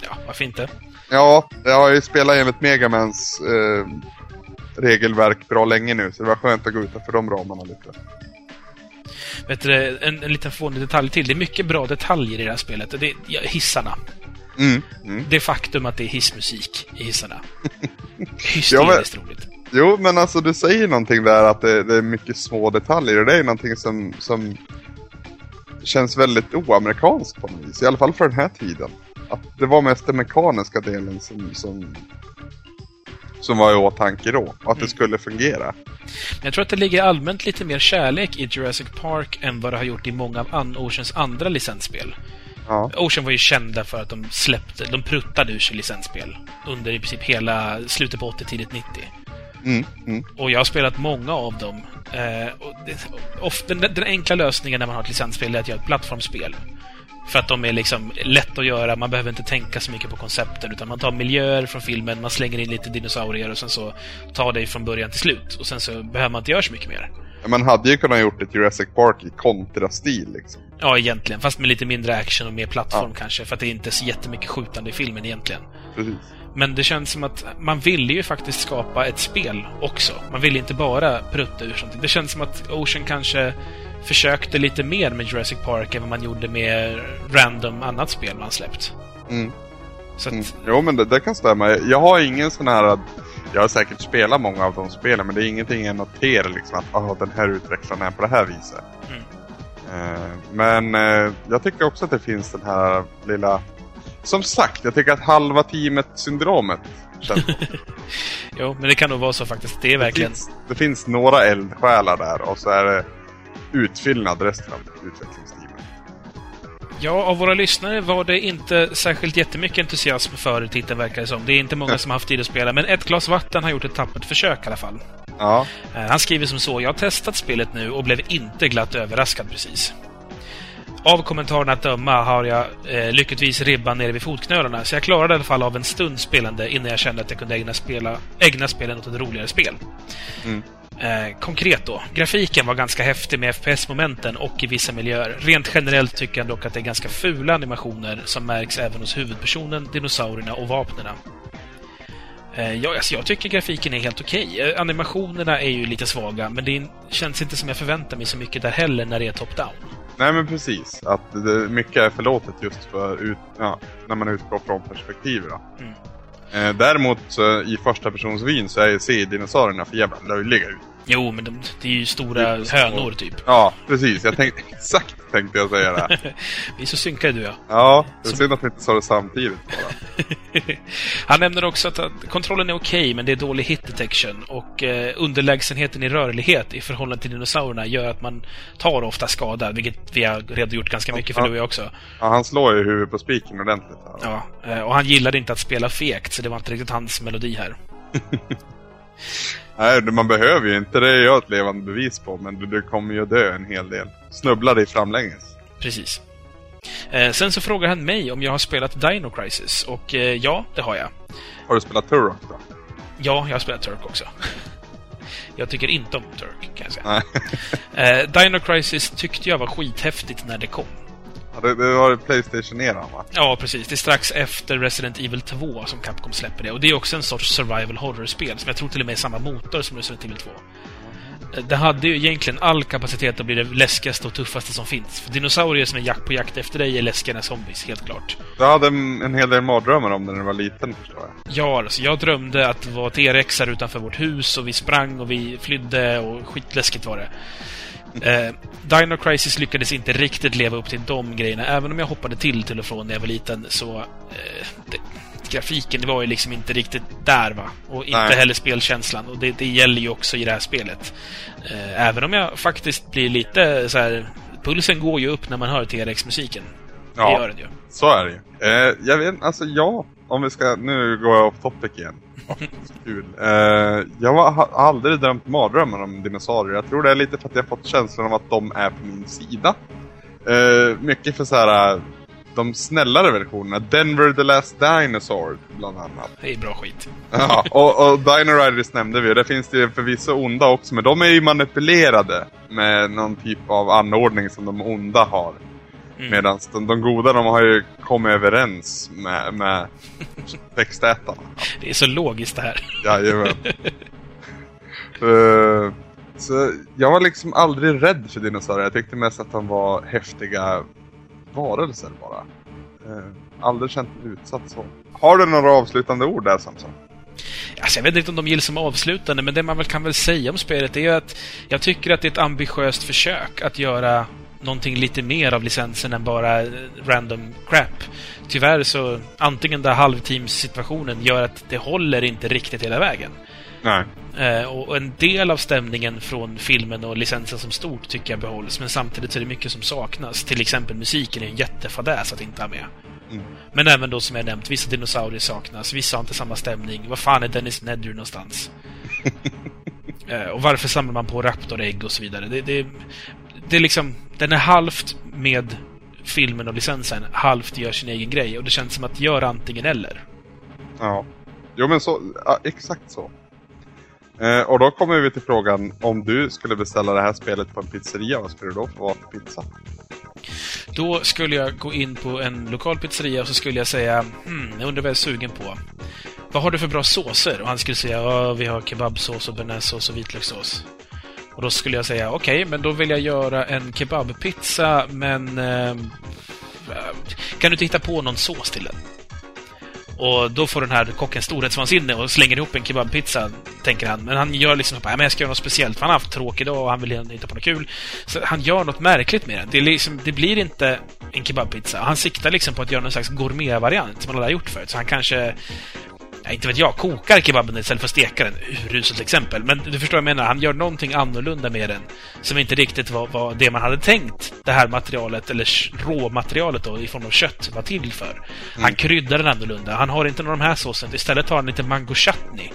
Ja, varför inte? Ja, jag har ju spelat enligt Megamans eh, regelverk bra länge nu, så det var skönt att gå utanför de ramarna lite. Vet du, en, en liten fånig detalj till. Det är mycket bra detaljer i det här spelet. Det är ja, hissarna. Mm, mm. Det faktum att det är hissmusik i hissarna. Ja, Hysteriskt roligt. Jo, men alltså du säger någonting där att det, det är mycket små detaljer och det är någonting som, som känns väldigt oamerikanskt på något vis. I alla fall för den här tiden. Att det var mest den mekaniska delen som, som, som var i åtanke då. Att det skulle fungera. Men jag tror att det ligger allmänt lite mer kärlek i Jurassic Park än vad det har gjort i många av An- Oceans andra licensspel. Ja. Ocean var ju kända för att de släppte, de pruttade ur sig licensspel under i princip hela slutet på 80 tidigt 90. Mm, mm. Och jag har spelat många av dem. Eh, och det, ofta, den, den enkla lösningen när man har ett licensspel är att göra ett plattformsspel. För att de är liksom lätt att göra, man behöver inte tänka så mycket på koncepten utan man tar miljöer från filmen, man slänger in lite dinosaurier och sen så tar det från början till slut. Och sen så behöver man inte göra så mycket mer. Man hade ju kunnat gjort ett Jurassic Park i kontrastil liksom. Ja, egentligen. Fast med lite mindre action och mer plattform kanske. För att det är inte så jättemycket skjutande i filmen egentligen. Precis. Men det känns som att man ville ju faktiskt skapa ett spel också. Man ville inte bara prutta ur sånt. Det känns som att Ocean kanske försökte lite mer med Jurassic Park än vad man gjorde med random annat spel man släppt. Mm. Att, Mm. Jo men det, det kan stämma. Jag har ingen sån här... Jag har säkert spelat många av de spelen men det är ingenting jag noterar liksom att ah, den här utvecklaren är på det här viset. Mm. Eh, men eh, jag tycker också att det finns den här lilla... Som sagt, jag tycker att halva teamet-syndromet känns jo, men det kan nog vara så faktiskt. Det är det, verkligen... finns, det finns några eldsjälar där och så är det utfyllnad resten av utvecklingsteamet. Ja, av våra lyssnare var det inte särskilt jättemycket entusiasm för titeln verkar det som. Det är inte många som har haft tid att spela, men ett glas vatten har gjort ett tappert försök i alla fall. Ja, Eh, Han skriver som så. Jag har testat spelet nu och blev inte glatt överraskad precis. Av kommentarerna att döma har jag eh, lyckligtvis ribban nere vid fotknölarna, så jag klarade i alla fall av en stund spelande innan jag kände att jag kunde ägna, spela, ägna spelen åt ett roligare spel. Mm. Eh, konkret då. Grafiken var ganska häftig med FPS-momenten och i vissa miljöer. Rent generellt tycker jag dock att det är ganska fula animationer som märks även hos huvudpersonen, dinosaurierna och vapnena. Eh, ja, alltså jag tycker grafiken är helt okej. Eh, Animationerna är ju lite svaga, men det känns inte som jag förväntar mig så mycket där heller när det är top-down. nej men precis. Att det, mycket är förlåtet just för ut, ja, när man utgår från perspektiv då. Mm. Eh, däremot eh, i första persons vyn så är, ser dinosaurierna för jävla löjliga ut. Jo, men de, det är ju stora så. hönor, typ. Ja, precis. Jag tänkte exakt tänkte jag säga det. Vi är så synkade, du jag. Ja, det är synd att vi inte sa det samtidigt bara. Han nämner också att, att kontrollen är okej, men det är dålig hit detection och eh, underlägsenheten i rörlighet i förhållande till dinosaurierna gör att man tar ofta skada, vilket vi har redogjort ganska mycket för Ja. du och jag också. Ja, han slår ju huvudet på spiken ordentligt här. Ja, eh, och han gillade inte att spela fegt, så det var inte riktigt hans melodi här. Nej, man behöver ju inte. Det är jag ett levande bevis på. Men du, du kommer ju dö en hel del. Snubbla dig framlänges. Precis. Eh, sen så frågar han mig om jag har spelat Dino Crisis, och eh, ja, det har jag. Har du spelat Turok då? Ja, jag har spelat Turk också. Jag tycker inte om Turk, kan jag säga. Eh, Dino Crisis tyckte jag var skithäftigt när det kom. Ja, det, det var ju Playstation-eran va? Ja, precis. Det är strax efter Resident Evil 2 som Capcom släpper det. Och det är också en sorts survival horror-spel, som jag tror till och med är samma motor som Resident Evil 2. Eh, Det hade ju egentligen all kapacitet att bli det läskigaste och tuffaste som finns. För dinosaurier som är jakt på jakt efter dig är läskigare än zombies, helt klart. Du hade en, en hel del mardrömmar om det när du var liten förstår jag. Ja, alltså, jag drömde att det var T-rexar utanför vårt hus och vi sprang och vi flydde och skitläskigt var det. Eh, Dino Crisis lyckades inte riktigt leva upp till de grejerna. Även om jag hoppade till till och från när jag var liten så... Eh, det, grafiken var ju liksom inte riktigt där va. Och inte Nej. heller spelkänslan. Och det, det gäller ju också i det här spelet. Eh, även om jag faktiskt blir lite så här... Pulsen går ju upp när man hör T-Rex-musiken. Det gör den ju. så är det ju. Eh, jag vet alltså ja. Om vi ska, nu går jag off topic igen. Kul. Eh, jag har aldrig drömt mardrömmar om dinosaurier. Jag tror det är lite för att jag fått känslan av att de är på min sida. Uh, mycket för så här de snällare versionerna. Denver the Last Dinosaur, bland annat. Det är bra skit. Ja, och, och Dino Riders nämnde vi. Det finns det ju förvisso onda också, men de är ju manipulerade med någon typ av anordning som de onda har. Mm. Medan de, de, goda, de har ju kommit överens med, med växtätarna. Det är så logiskt det här. Jajamän. uh, så jag var liksom aldrig rädd för dinosaurier. Jag tyckte mest att de var häftiga varelser bara. Eh, aldrig känt mig utsatt så. Har du några avslutande ord där Samson? Alltså, jag vet inte om de gills som avslutande, men det man väl kan väl säga om spelet är att jag tycker att det är ett ambitiöst försök att göra någonting lite mer av licensen än bara random crap. Tyvärr så, antingen där halvteams-situationen gör att det håller inte riktigt hela vägen. Nej. Eh, och en del av stämningen från filmen och licensen som stort tycker jag behålls, men samtidigt är det mycket som saknas. Till exempel musiken är en jättefadäs att inte ha med. Mm. Men även då som jag nämnt, vissa dinosaurier saknas, vissa har inte samma stämning. Vad fan är Dennis Nedry någonstans? eh, och varför samlar man på raptorägg och så vidare? Det, det, det är liksom, den är halvt med filmen och licensen, halvt gör sin egen grej. Och det känns som att göra antingen eller. Ja. Jo men så, ja, exakt så. Eh, och då kommer vi till frågan, om du skulle beställa det här spelet på en pizzeria, vad skulle det då få vara för pizza? Då skulle jag gå in på en lokal pizzeria och så skulle jag säga, hmm, jag undrar vad jag är sugen på. Vad har du för bra såser? Och han skulle säga, vi har kebabsås och bearnaisesås och vitlökssås. Och då skulle jag säga, okej, okay, men då vill jag göra en kebabpizza, men... Ehm, eh, kan du inte hitta på någon sås till den? Och då får den här kocken storhetsvansinne och slänger ihop en kebabpizza, tänker han. Men han gör liksom att jag ska göra något speciellt, för han har haft tråkig dag och han vill hitta på något kul. Så han gör något märkligt med den. Det, liksom, det blir inte en kebabpizza. Han siktar liksom på att göra någon slags gourmetvariant som han aldrig har gjort förut. Så han kanske ja, inte vet jag, kokar kebaben istället för att steka den. Uruselt exempel. Men du förstår vad jag menar. Han gör någonting annorlunda med den. Som inte riktigt var, var det man hade tänkt det här materialet, eller råmaterialet då, i form av kött, var till för. Mm. Han kryddar den annorlunda. Han har inte någon av de här såsen. Istället har han lite mango chutney.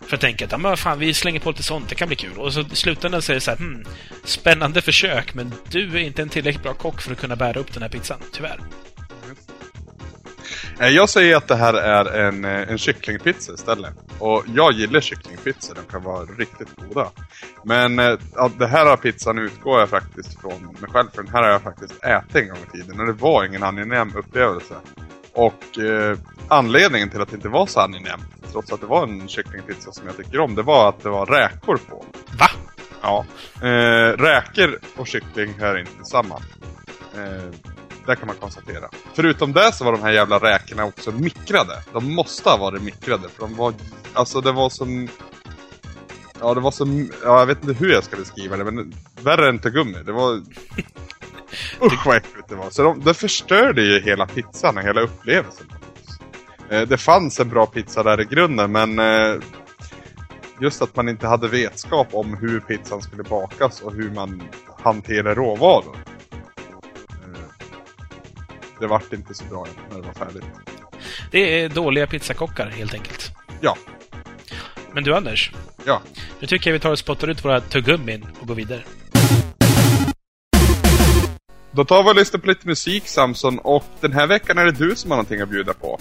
För att tänka att, ja, men fan, vi slänger på lite sånt, det kan bli kul. Och så i slutändan säger det så här, hmm, spännande försök, men du är inte en tillräckligt bra kock för att kunna bära upp den här pizzan, tyvärr. Eh, jag säger att det här är en, eh, en kycklingpizza istället. Och jag gillar kycklingpizzor, de kan vara riktigt goda. Men ja, eh, det här pizzan utgår jag faktiskt från mig själv, för den här har jag faktiskt ätit en gång i tiden. Och det var ingen angenäm upplevelse. Och eh, anledningen till att det inte var så angenämt, trots att det var en kycklingpizza som jag tycker om, det var att det var räkor på. Va? Ja. Eh, räkor och kyckling hör inte samman. Eh, det kan man konstatera. Förutom det så var de här jävla räkorna också mikrade. De måste ha varit mikrade för de var... Alltså det var som... Ja, det var som... Ja, jag vet inte hur jag ska beskriva det, men värre än tuggummi. Det var... Usch vad äckligt det var. Så de, det förstörde ju hela pizzan och hela upplevelsen. Eh, det fanns en bra pizza där i grunden, men... Eh, just att man inte hade vetskap om hur pizzan skulle bakas och hur man hanterar råvaror det vart inte så bra när det var färdigt. Det är dåliga pizzakockar helt enkelt. Ja. Men du Anders. Ja. Nu tycker jag vi tar och spottar ut våra tuggummin och går vidare. Då tar vi och lyssnar på lite musik Samson och den här veckan är det du som har någonting att bjuda på.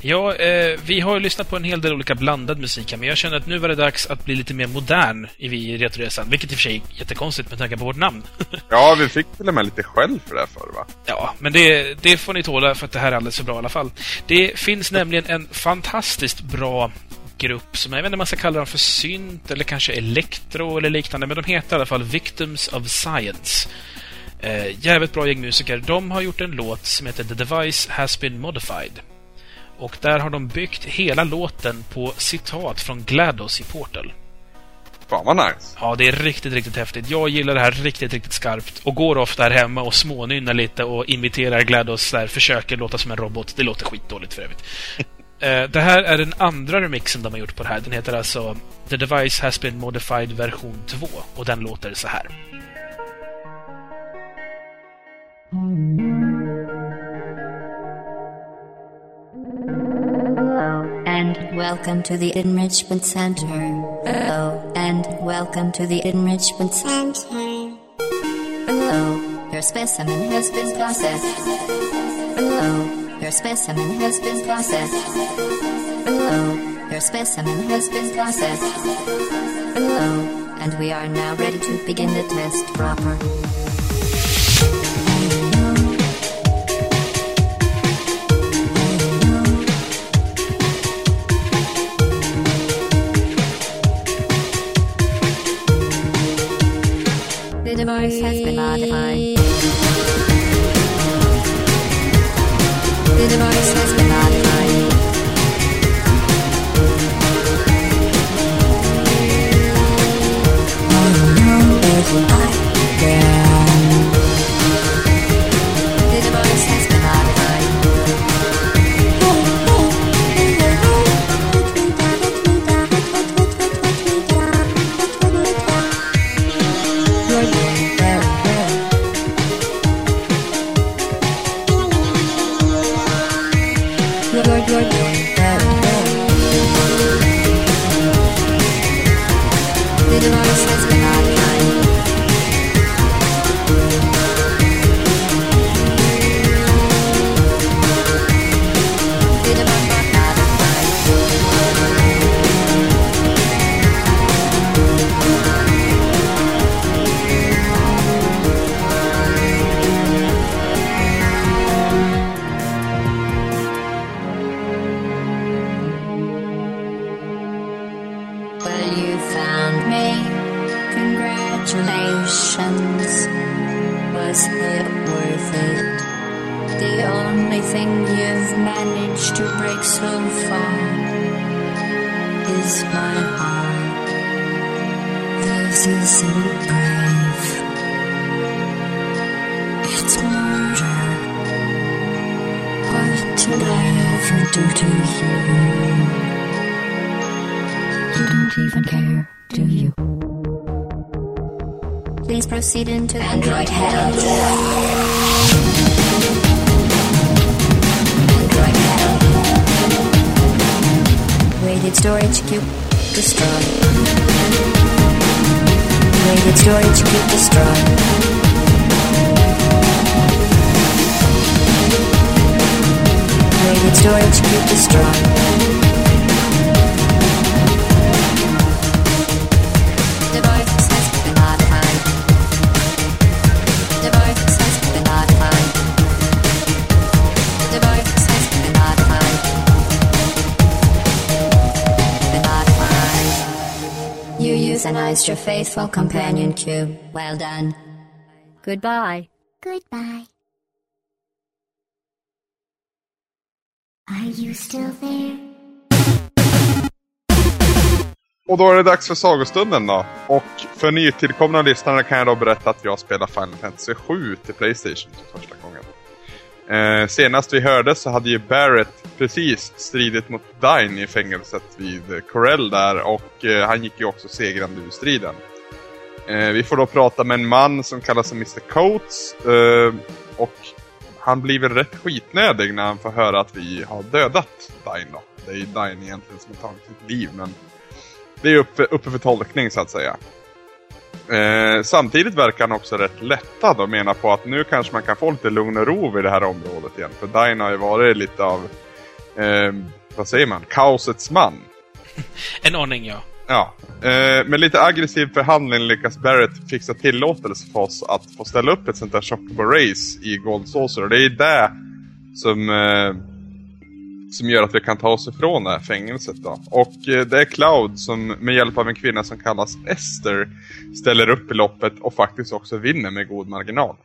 Ja, eh, vi har ju lyssnat på en hel del olika blandad musik här, men jag känner att nu var det dags att bli lite mer modern i Retroresan, vilket i och för sig är jättekonstigt med tanke på vårt namn. ja, vi fick till och med lite skäll för det förr va? Ja, men det, det får ni tåla för att det här är alldeles för bra i alla fall. Det finns nämligen en fantastiskt bra grupp som jag vet inte om man ska kalla dem för synt eller kanske elektro eller liknande, men de heter i alla fall Victims of Science. Eh, jävligt bra gäng musiker. De har gjort en låt som heter The Device Has Been Modified. Och där har de byggt hela låten på citat från GLaDOS i Portal. Fan vad nice. Ja, det är riktigt, riktigt häftigt. Jag gillar det här riktigt, riktigt skarpt och går ofta här hemma och smånynnar lite och imiterar GLaDOS där, försöker låta som en robot. Det låter skitdåligt för övrigt. Eh, det här är den andra remixen de har gjort på det här. Den heter alltså The Device Has Been Modified version 2 och den låter så här. Hello, and welcome to the Enrichment Center. Hello, and welcome to the Enrichment Center. Hello, your specimen has been processed. Hello, your specimen has been processed. Hello, your specimen has been processed. Hello, and we are now ready to begin the test proper. Has been modified. Faithful companion cube. Well done. Goodbye. Goodbye. Are you still there? Och då är det dags för sagostunden då. Och för nytillkomna lyssnare kan jag då berätta att jag spelar Final Fantasy 7 till Playstation för första. Eh, senast vi hörde så hade ju Barrett precis stridit mot Dine i fängelset vid Corell där och eh, han gick ju också segrande ur striden. Eh, vi får då prata med en man som kallas Mr Coates eh, och han blir väl rätt skitnödig när han får höra att vi har dödat Dine då. Det är ju Dine egentligen som har tagit sitt liv men det är uppe, uppe för tolkning så att säga. Eh, samtidigt verkar han också rätt lättad och menar på att nu kanske man kan få lite lugn och ro vid det här området igen. För Dine har ju varit lite av, eh, vad säger man, kaosets man. En aning, ja. Ja, eh, med lite aggressiv förhandling lyckas Barrett fixa tillåtelse för oss att få ställa upp ett sånt där Chocobo Race i Gold Saucer. Och det är det som, eh, som gör att vi kan ta oss ifrån det här fängelset då. Och eh, det är Cloud som med hjälp av en kvinna som kallas Esther ställer upp i loppet och faktiskt också vinner med god marginal.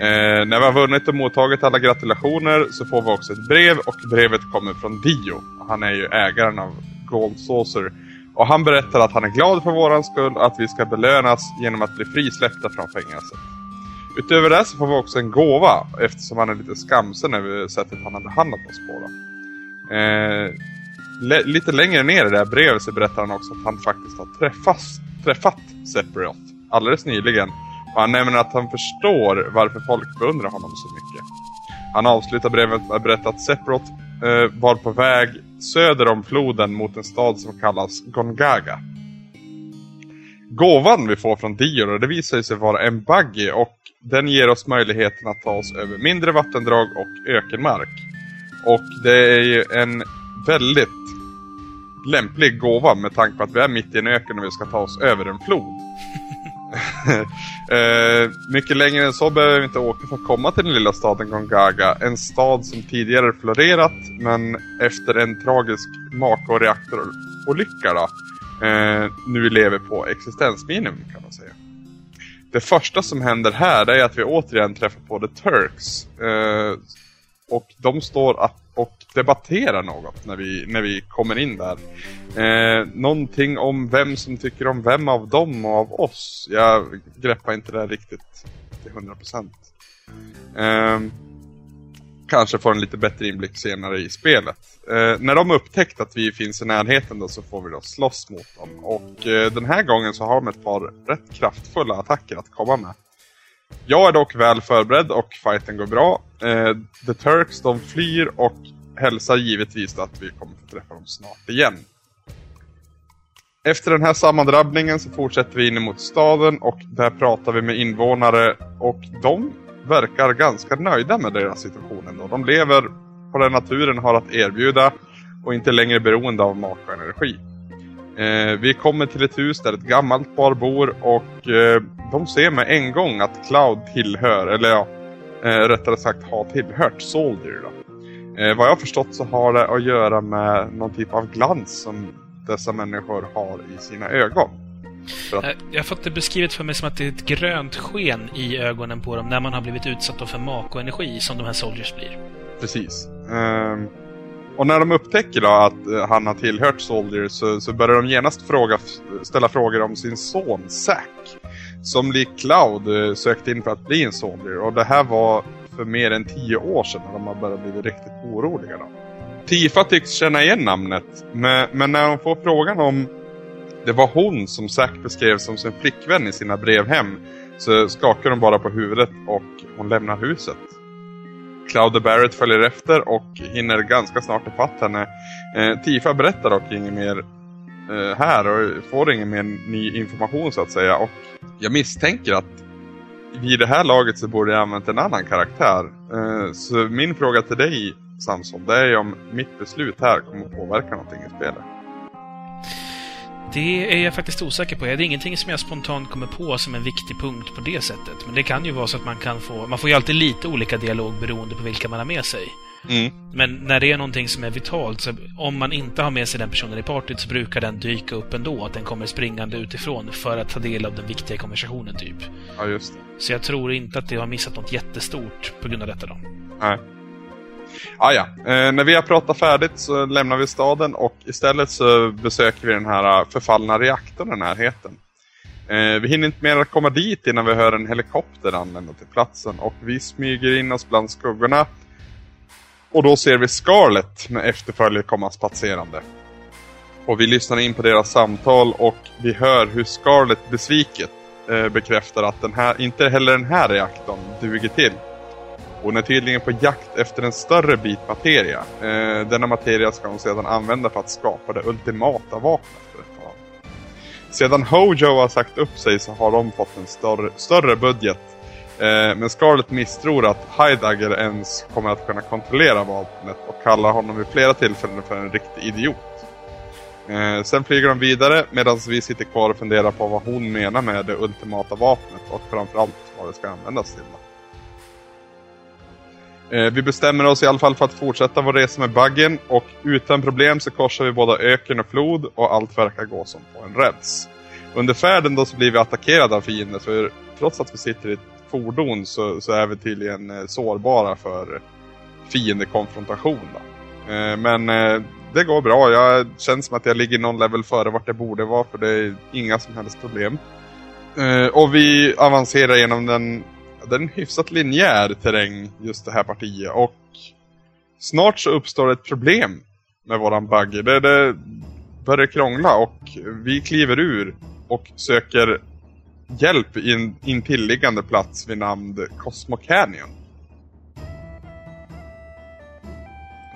Eh, när vi har vunnit och mottagit alla gratulationer så får vi också ett brev och brevet kommer från Dio. Han är ju ägaren av Gold Saucer. Och han berättar att han är glad för våran skull att vi ska belönas genom att bli frisläppta från fängelset. Utöver det så får vi också en gåva eftersom han är lite skamsen över sättet han har behandlat oss på. Eh, lite längre ner i det här brevet så berättar han också att han faktiskt har träffas, träffat Sephiroth alldeles nyligen. Och han nämner att han förstår varför folk beundrar honom så mycket. Han avslutar brevet med att berätta att Sephiroth eh, var på väg söder om floden mot en stad som kallas Gongaga. Gåvan vi får från Dior, det visar sig vara en buggy och den ger oss möjligheten att ta oss över mindre vattendrag och ökenmark. Och det är ju en väldigt lämplig gåva med tanke på att vi är mitt i en öken och vi ska ta oss över en flod. eh, mycket längre än så behöver vi inte åka för att komma till den lilla staden Gongaga. En stad som tidigare florerat men efter en tragisk Mako reaktorolycka eh, nu lever på existensminimum kan man säga. Det första som händer här är att vi återigen träffar på The Turks. Eh, och de står och debatterar något när vi, när vi kommer in där. Eh, någonting om vem som tycker om vem av dem och av oss. Jag greppar inte det riktigt till 100%. Eh, kanske får en lite bättre inblick senare i spelet. Eh, när de upptäckt att vi finns i närheten då så får vi då slåss mot dem. Och eh, den här gången så har de ett par rätt kraftfulla attacker att komma med. Jag är dock väl förberedd och fighten går bra. Eh, The Turks de flyr och hälsar givetvis att vi kommer få träffa dem snart igen. Efter den här sammandrabbningen så fortsätter vi in mot staden och där pratar vi med invånare och de verkar ganska nöjda med deras situation ändå. De lever på det naturen har att erbjuda och inte längre beroende av mat och energi. Eh, vi kommer till ett hus där ett gammalt par bor och eh, de ser med en gång att Cloud tillhör, eller ja, eh, rättare sagt har tillhört Soldier. Då. Eh, vad jag förstått så har det att göra med någon typ av glans som dessa människor har i sina ögon. Att... Eh, jag har fått det beskrivet för mig som att det är ett grönt sken i ögonen på dem när man har blivit utsatt för Mako-energi som de här Soldiers blir. Precis. Um, och när de upptäcker då att uh, han har tillhört Soldier så, så börjar de genast fråga, ställa frågor om sin son Zack. Som lik Cloud uh, sökte in för att bli en Soldier. Och det här var för mer än tio år sedan när de har börjat bli riktigt oroliga. Då. Tifa tycks känna igen namnet. Men, men när hon får frågan om det var hon som Zack beskrev som sin flickvän i sina brev hem så skakar hon bara på huvudet och hon lämnar huset. Cloud och Barrett följer efter och hinner ganska snart ifatt henne. Eh, Tifa berättar dock inget mer eh, här och får ingen mer ny information så att säga. Och jag misstänker att vid det här laget så borde jag använt en annan karaktär. Eh, så min fråga till dig Samson, det är om mitt beslut här kommer att påverka någonting i spelet. Det är jag faktiskt osäker på. Det är ingenting som jag spontant kommer på som en viktig punkt på det sättet. Men det kan ju vara så att man kan få... Man får ju alltid lite olika dialog beroende på vilka man har med sig. Mm. Men när det är någonting som är vitalt, så om man inte har med sig den personen i partyt så brukar den dyka upp ändå. Att den kommer springande utifrån för att ta del av den viktiga konversationen, typ. Ja, just det. Så jag tror inte att det har missat något jättestort på grund av detta då. Nej. Ah, ja, eh, när vi har pratat färdigt så lämnar vi staden och istället så besöker vi den här eh, förfallna reaktorn i närheten. Eh, vi hinner inte mer att komma dit innan vi hör en helikopter anlända till platsen och vi smyger in oss bland skuggorna. Och då ser vi Scarlett med efterföljet komma spatserande. Och vi lyssnar in på deras samtal och vi hör hur Scarlett besviket eh, bekräftar att den här, inte heller den här reaktorn duger till. Hon är tydligen på jakt efter en större bit materia. Eh, denna materia ska hon sedan använda för att skapa det ultimata vapnet. Sedan Hojo har sagt upp sig så har de fått en större, större budget. Eh, men Scarlett misstror att Heidagger ens kommer att kunna kontrollera vapnet och kallar honom vid flera tillfällen för en riktig idiot. Eh, sen flyger de vidare medan vi sitter kvar och funderar på vad hon menar med det ultimata vapnet och framförallt vad det ska användas till. Eh, vi bestämmer oss i alla fall för att fortsätta vår resa med buggen och utan problem så korsar vi både öken och flod och allt verkar gå som på en räls. Under färden då så blir vi attackerade av fiender för trots att vi sitter i ett fordon så, så är vi tydligen eh, sårbara för fiendekonfrontation. Då. Eh, men det går bra. Jag känns som att jag ligger någon level före vart jag borde vara för det är inga som helst problem. Och vi avancerar genom den det är en hyfsat linjär terräng just det här partiet och snart så uppstår ett problem med våran buggy. Det, det börjar krångla och vi kliver ur och söker hjälp i en intilliggande plats vid namn Cosmo Canyon.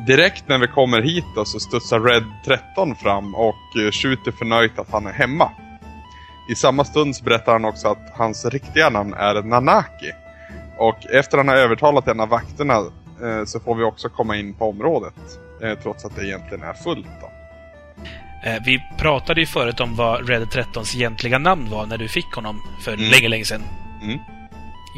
Direkt när vi kommer hit då så studsar Red 13 fram och eh, skjuter förnöjt att han är hemma. I samma stund så berättar han också att hans riktiga namn är Nanaki. Och efter han har övertalat en av vakterna eh, så får vi också komma in på området. Eh, trots att det egentligen är fullt då. Eh, Vi pratade ju förut om vad Red 13s egentliga namn var när du fick honom för Mm. länge, länge sedan. Mm.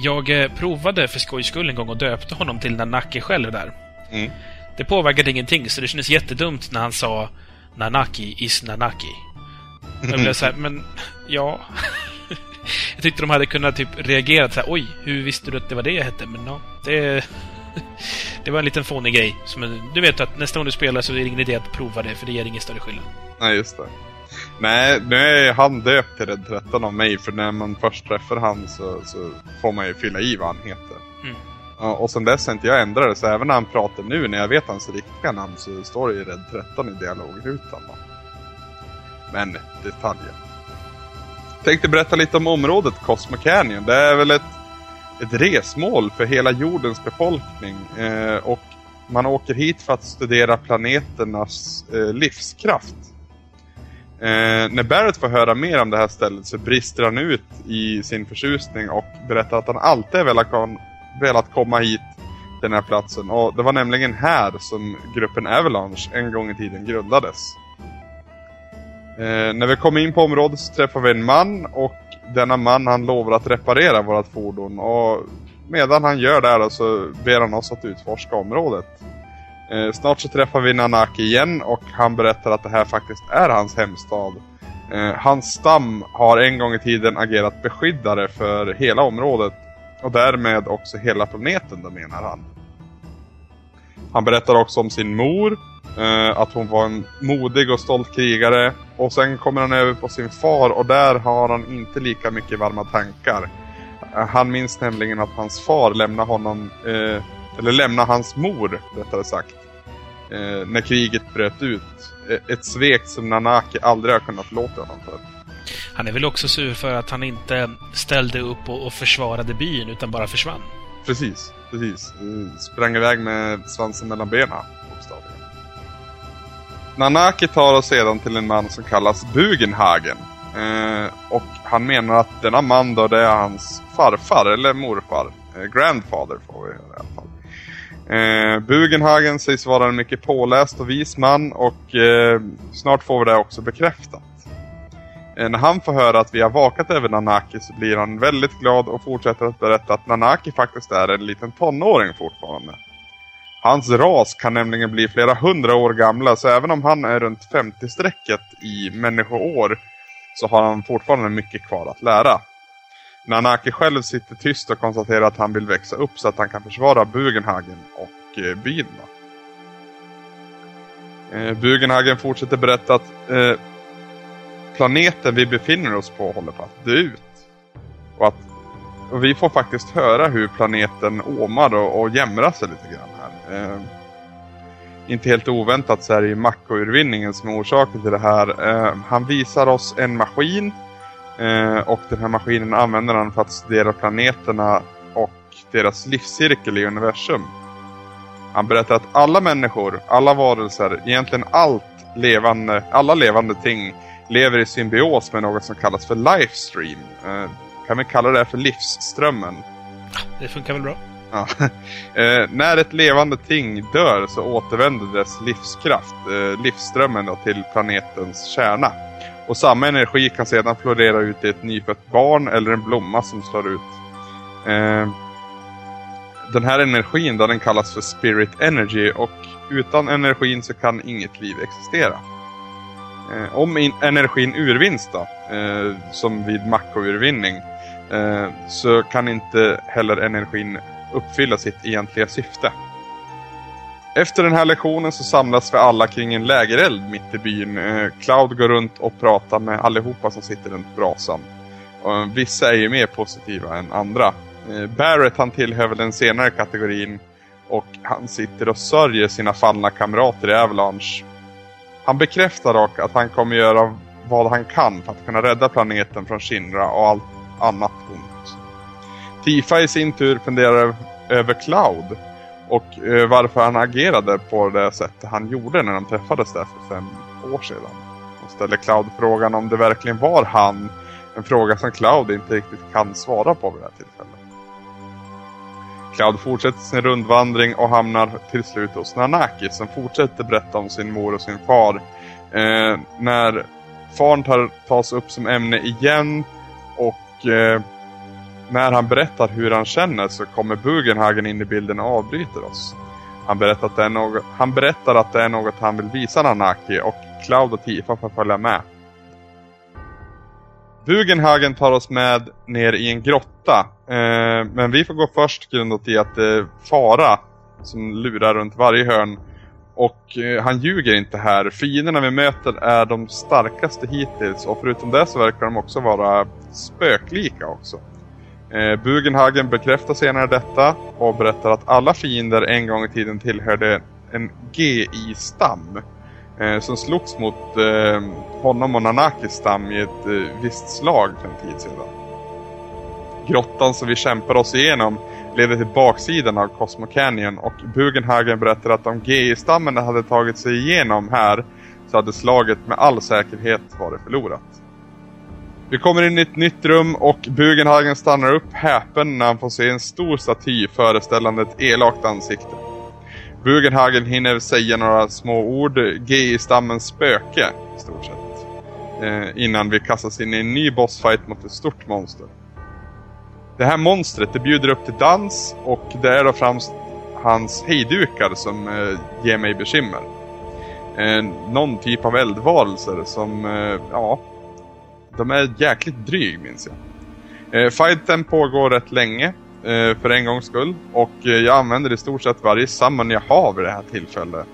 Jag eh, provade för skojs skull en gång och döpte honom till Nanaki själv där. Mm. Det påverkade ingenting, så det kändes jättedumt när han sa Nanaki is Nanaki. Jag blev så här, men ja... jag tyckte de hade kunnat typ reagera så här, oj, hur visste du att det var det jag hette? Men ja, det... det var en liten fånig grej. Som, du vet att nästa gång du spelar så är det ingen idé att prova det, för det ger ingen större skillnad. Nej, just det. Nej, nu är han döpt till Red 13 av mig, för när man först träffar han så, så får man ju fylla i vad han heter. Mm. Och sen dess har inte jag ändrat det, så även när han pratar nu, när jag vet hans riktiga namn, så står det ju Red 13 i dialogrutan. då. Men detaljer. Tänkte berätta lite om området Cosmo Canyon. Det är väl ett, ett resmål för hela jordens befolkning. Eh, och man åker hit för att studera planeternas eh, livskraft. Eh, när Barrett får höra mer om det här stället så brister han ut i sin förtjusning och berättar att han alltid velat, kom, velat komma hit till den här platsen. Och det var nämligen här som gruppen Avalanche en gång i tiden grundades. Eh, när vi kommer in på området så träffar vi en man och denna man han lovar att reparera vårt fordon. Och medan han gör det här så ber han oss att utforska området. Eh, snart så träffar vi Nanaki igen och han berättar att det här faktiskt är hans hemstad. Eh, hans stam har en gång i tiden agerat beskyddare för hela området och därmed också hela planeten, menar han. Han berättar också om sin mor, eh, att hon var en modig och stolt krigare. Och sen kommer han över på sin far och där har han inte lika mycket varma tankar. Eh, han minns nämligen att hans far lämnade honom, eh, eller lämnade hans mor rättare sagt, eh, när kriget bröt ut. Eh, Ett svek som Nanaki aldrig har kunnat förlåta honom för. Han är väl också sur för att han inte ställde upp och, och försvarade byn, utan bara försvann. Precis, precis. Eh, Sprang iväg med svansen mellan benen. Nanaki tar oss sedan till en man som kallas Bugenhagen. Eh, och han menar att denna man då, det är hans farfar, eller morfar. Eh, grandfather får vi höra i alla fall. Eh, Bugenhagen sägs vara en mycket påläst och vis man och eh, snart får vi det också bekräftat. Eh, när han får höra att vi har vakat över Nanaki så blir han väldigt glad och fortsätter att berätta att Nanaki faktiskt är en liten tonåring fortfarande. Hans ras kan nämligen bli flera hundra år gamla så även om han är runt 50-strecket i människoår så har han fortfarande mycket kvar att lära. Nanaki själv sitter tyst och konstaterar att han vill växa upp så att han kan försvara Bugenhagen och eh, byn. Då. Eh, Bugenhagen fortsätter berätta att eh, planeten vi befinner oss på håller på att dö ut. Och att och vi får faktiskt höra hur planeten åmar och, och jämrar sig lite grann. Eh, inte helt oväntat så är det ju Mako-urvinningen som är orsaken till det här. Eh, han visar oss en maskin eh, och den här maskinen använder han för att studera planeterna och deras livscirkel i universum. Han berättar att alla människor, alla varelser, egentligen allt levande, alla levande ting lever i symbios med något som kallas för Lifestream. Eh, kan vi kalla det för livsströmmen? Det funkar väl bra? Ja. Eh, när ett levande ting dör så återvänder dess livskraft, eh, livsströmmen då, till planetens kärna. Och samma energi kan sedan florera ut i ett nyfött barn eller en blomma som slår ut. Eh, den här energin då, den kallas för Spirit Energy och utan energin så kan inget liv existera. Eh, om in- energin urvinns då, eh, som vid makrourvinning, eh, så kan inte heller energin uppfylla sitt egentliga syfte. Efter den här lektionen så samlas vi alla kring en lägereld mitt i byn. Eh, Cloud går runt och pratar med allihopa som sitter runt brasan. Vissa är ju mer positiva än andra. Eh, Barrett han tillhör väl den senare kategorin och han sitter och sörjer sina fallna kamrater i Avalanche. Han bekräftar dock att han kommer göra vad han kan för att kunna rädda planeten från Shinra och allt annat ont. Tifa i sin tur funderar över Cloud och eh, varför han agerade på det sättet han gjorde när de träffades där för fem år sedan. Och ställer Cloud frågan om det verkligen var han, en fråga som Cloud inte riktigt kan svara på vid det här tillfället. Cloud fortsätter sin rundvandring och hamnar till slut hos Nanaki som fortsätter berätta om sin mor och sin far. Eh, när faren tar, tas upp som ämne igen och eh, när han berättar hur han känner så kommer Bugenhagen in i bilden och avbryter oss. Han berättar, att det är något, han berättar att det är något han vill visa Nanaki och Cloud och Tifa får följa med. Bugenhagen tar oss med ner i en grotta. Eh, men vi får gå först grundat i att det är fara som lurar runt varje hörn. Och eh, han ljuger inte här. Fienderna vi möter är de starkaste hittills och förutom det så verkar de också vara spöklika också. Eh, Bugenhagen bekräftar senare detta och berättar att alla fiender en gång i tiden tillhörde en GI-stam eh, som slogs mot eh, honom och Nanakis stam i ett eh, visst slag för en tid sedan. Grottan som vi kämpar oss igenom leder till baksidan av Cosmo Canyon och Bugenhagen berättar att om GI-stammen hade tagit sig igenom här så hade slaget med all säkerhet varit förlorat. Vi kommer in i ett nytt rum och Bugenhagen stannar upp häpen när han får se en stor staty föreställande ett elakt ansikte. Bugenhagen hinner säga några små ord, GI-stammens spöke, i stort sett. Eh, innan vi kastas in i en ny bossfight mot ett stort monster. Det här monstret, det bjuder upp till dans och det är då främst hans hejdukar som eh, ger mig bekymmer. Eh, någon typ av eldvarelser som, eh, ja, de är jäkligt dryg minns jag. Eh, fighten pågår rätt länge eh, för en gångs skull. Och eh, jag använder i stort sett varje summon jag har vid det här tillfället.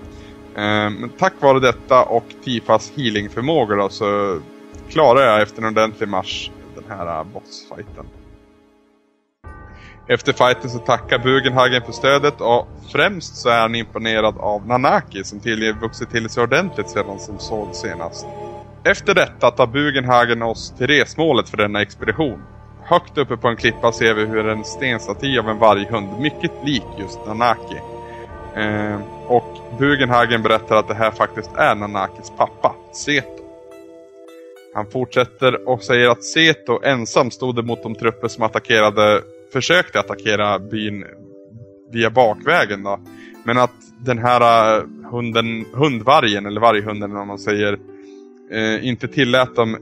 Eh, men tack vare detta och Tifas healingförmågor då så klarar jag efter en ordentlig marsch den här eh, bossfighten. Efter fighten så tackar Bugenhagen för stödet och främst så är han imponerad av Nanaki som tydligen vuxit till sig ordentligt sedan som såg senast. Efter detta tar Bugenhagen oss till resmålet för denna expedition. Högt uppe på en klippa ser vi hur en stenstaty av en varghund, mycket lik just Nanaki. Eh, och Bugenhagen berättar att det här faktiskt är Nanakis pappa, Seto. Han fortsätter och säger att Seto ensam stod emot de trupper som attackerade, försökte attackera byn via bakvägen då. Men att den här eh, hunden, hundvargen, eller varghunden om man säger, eh, inte, tillät dem,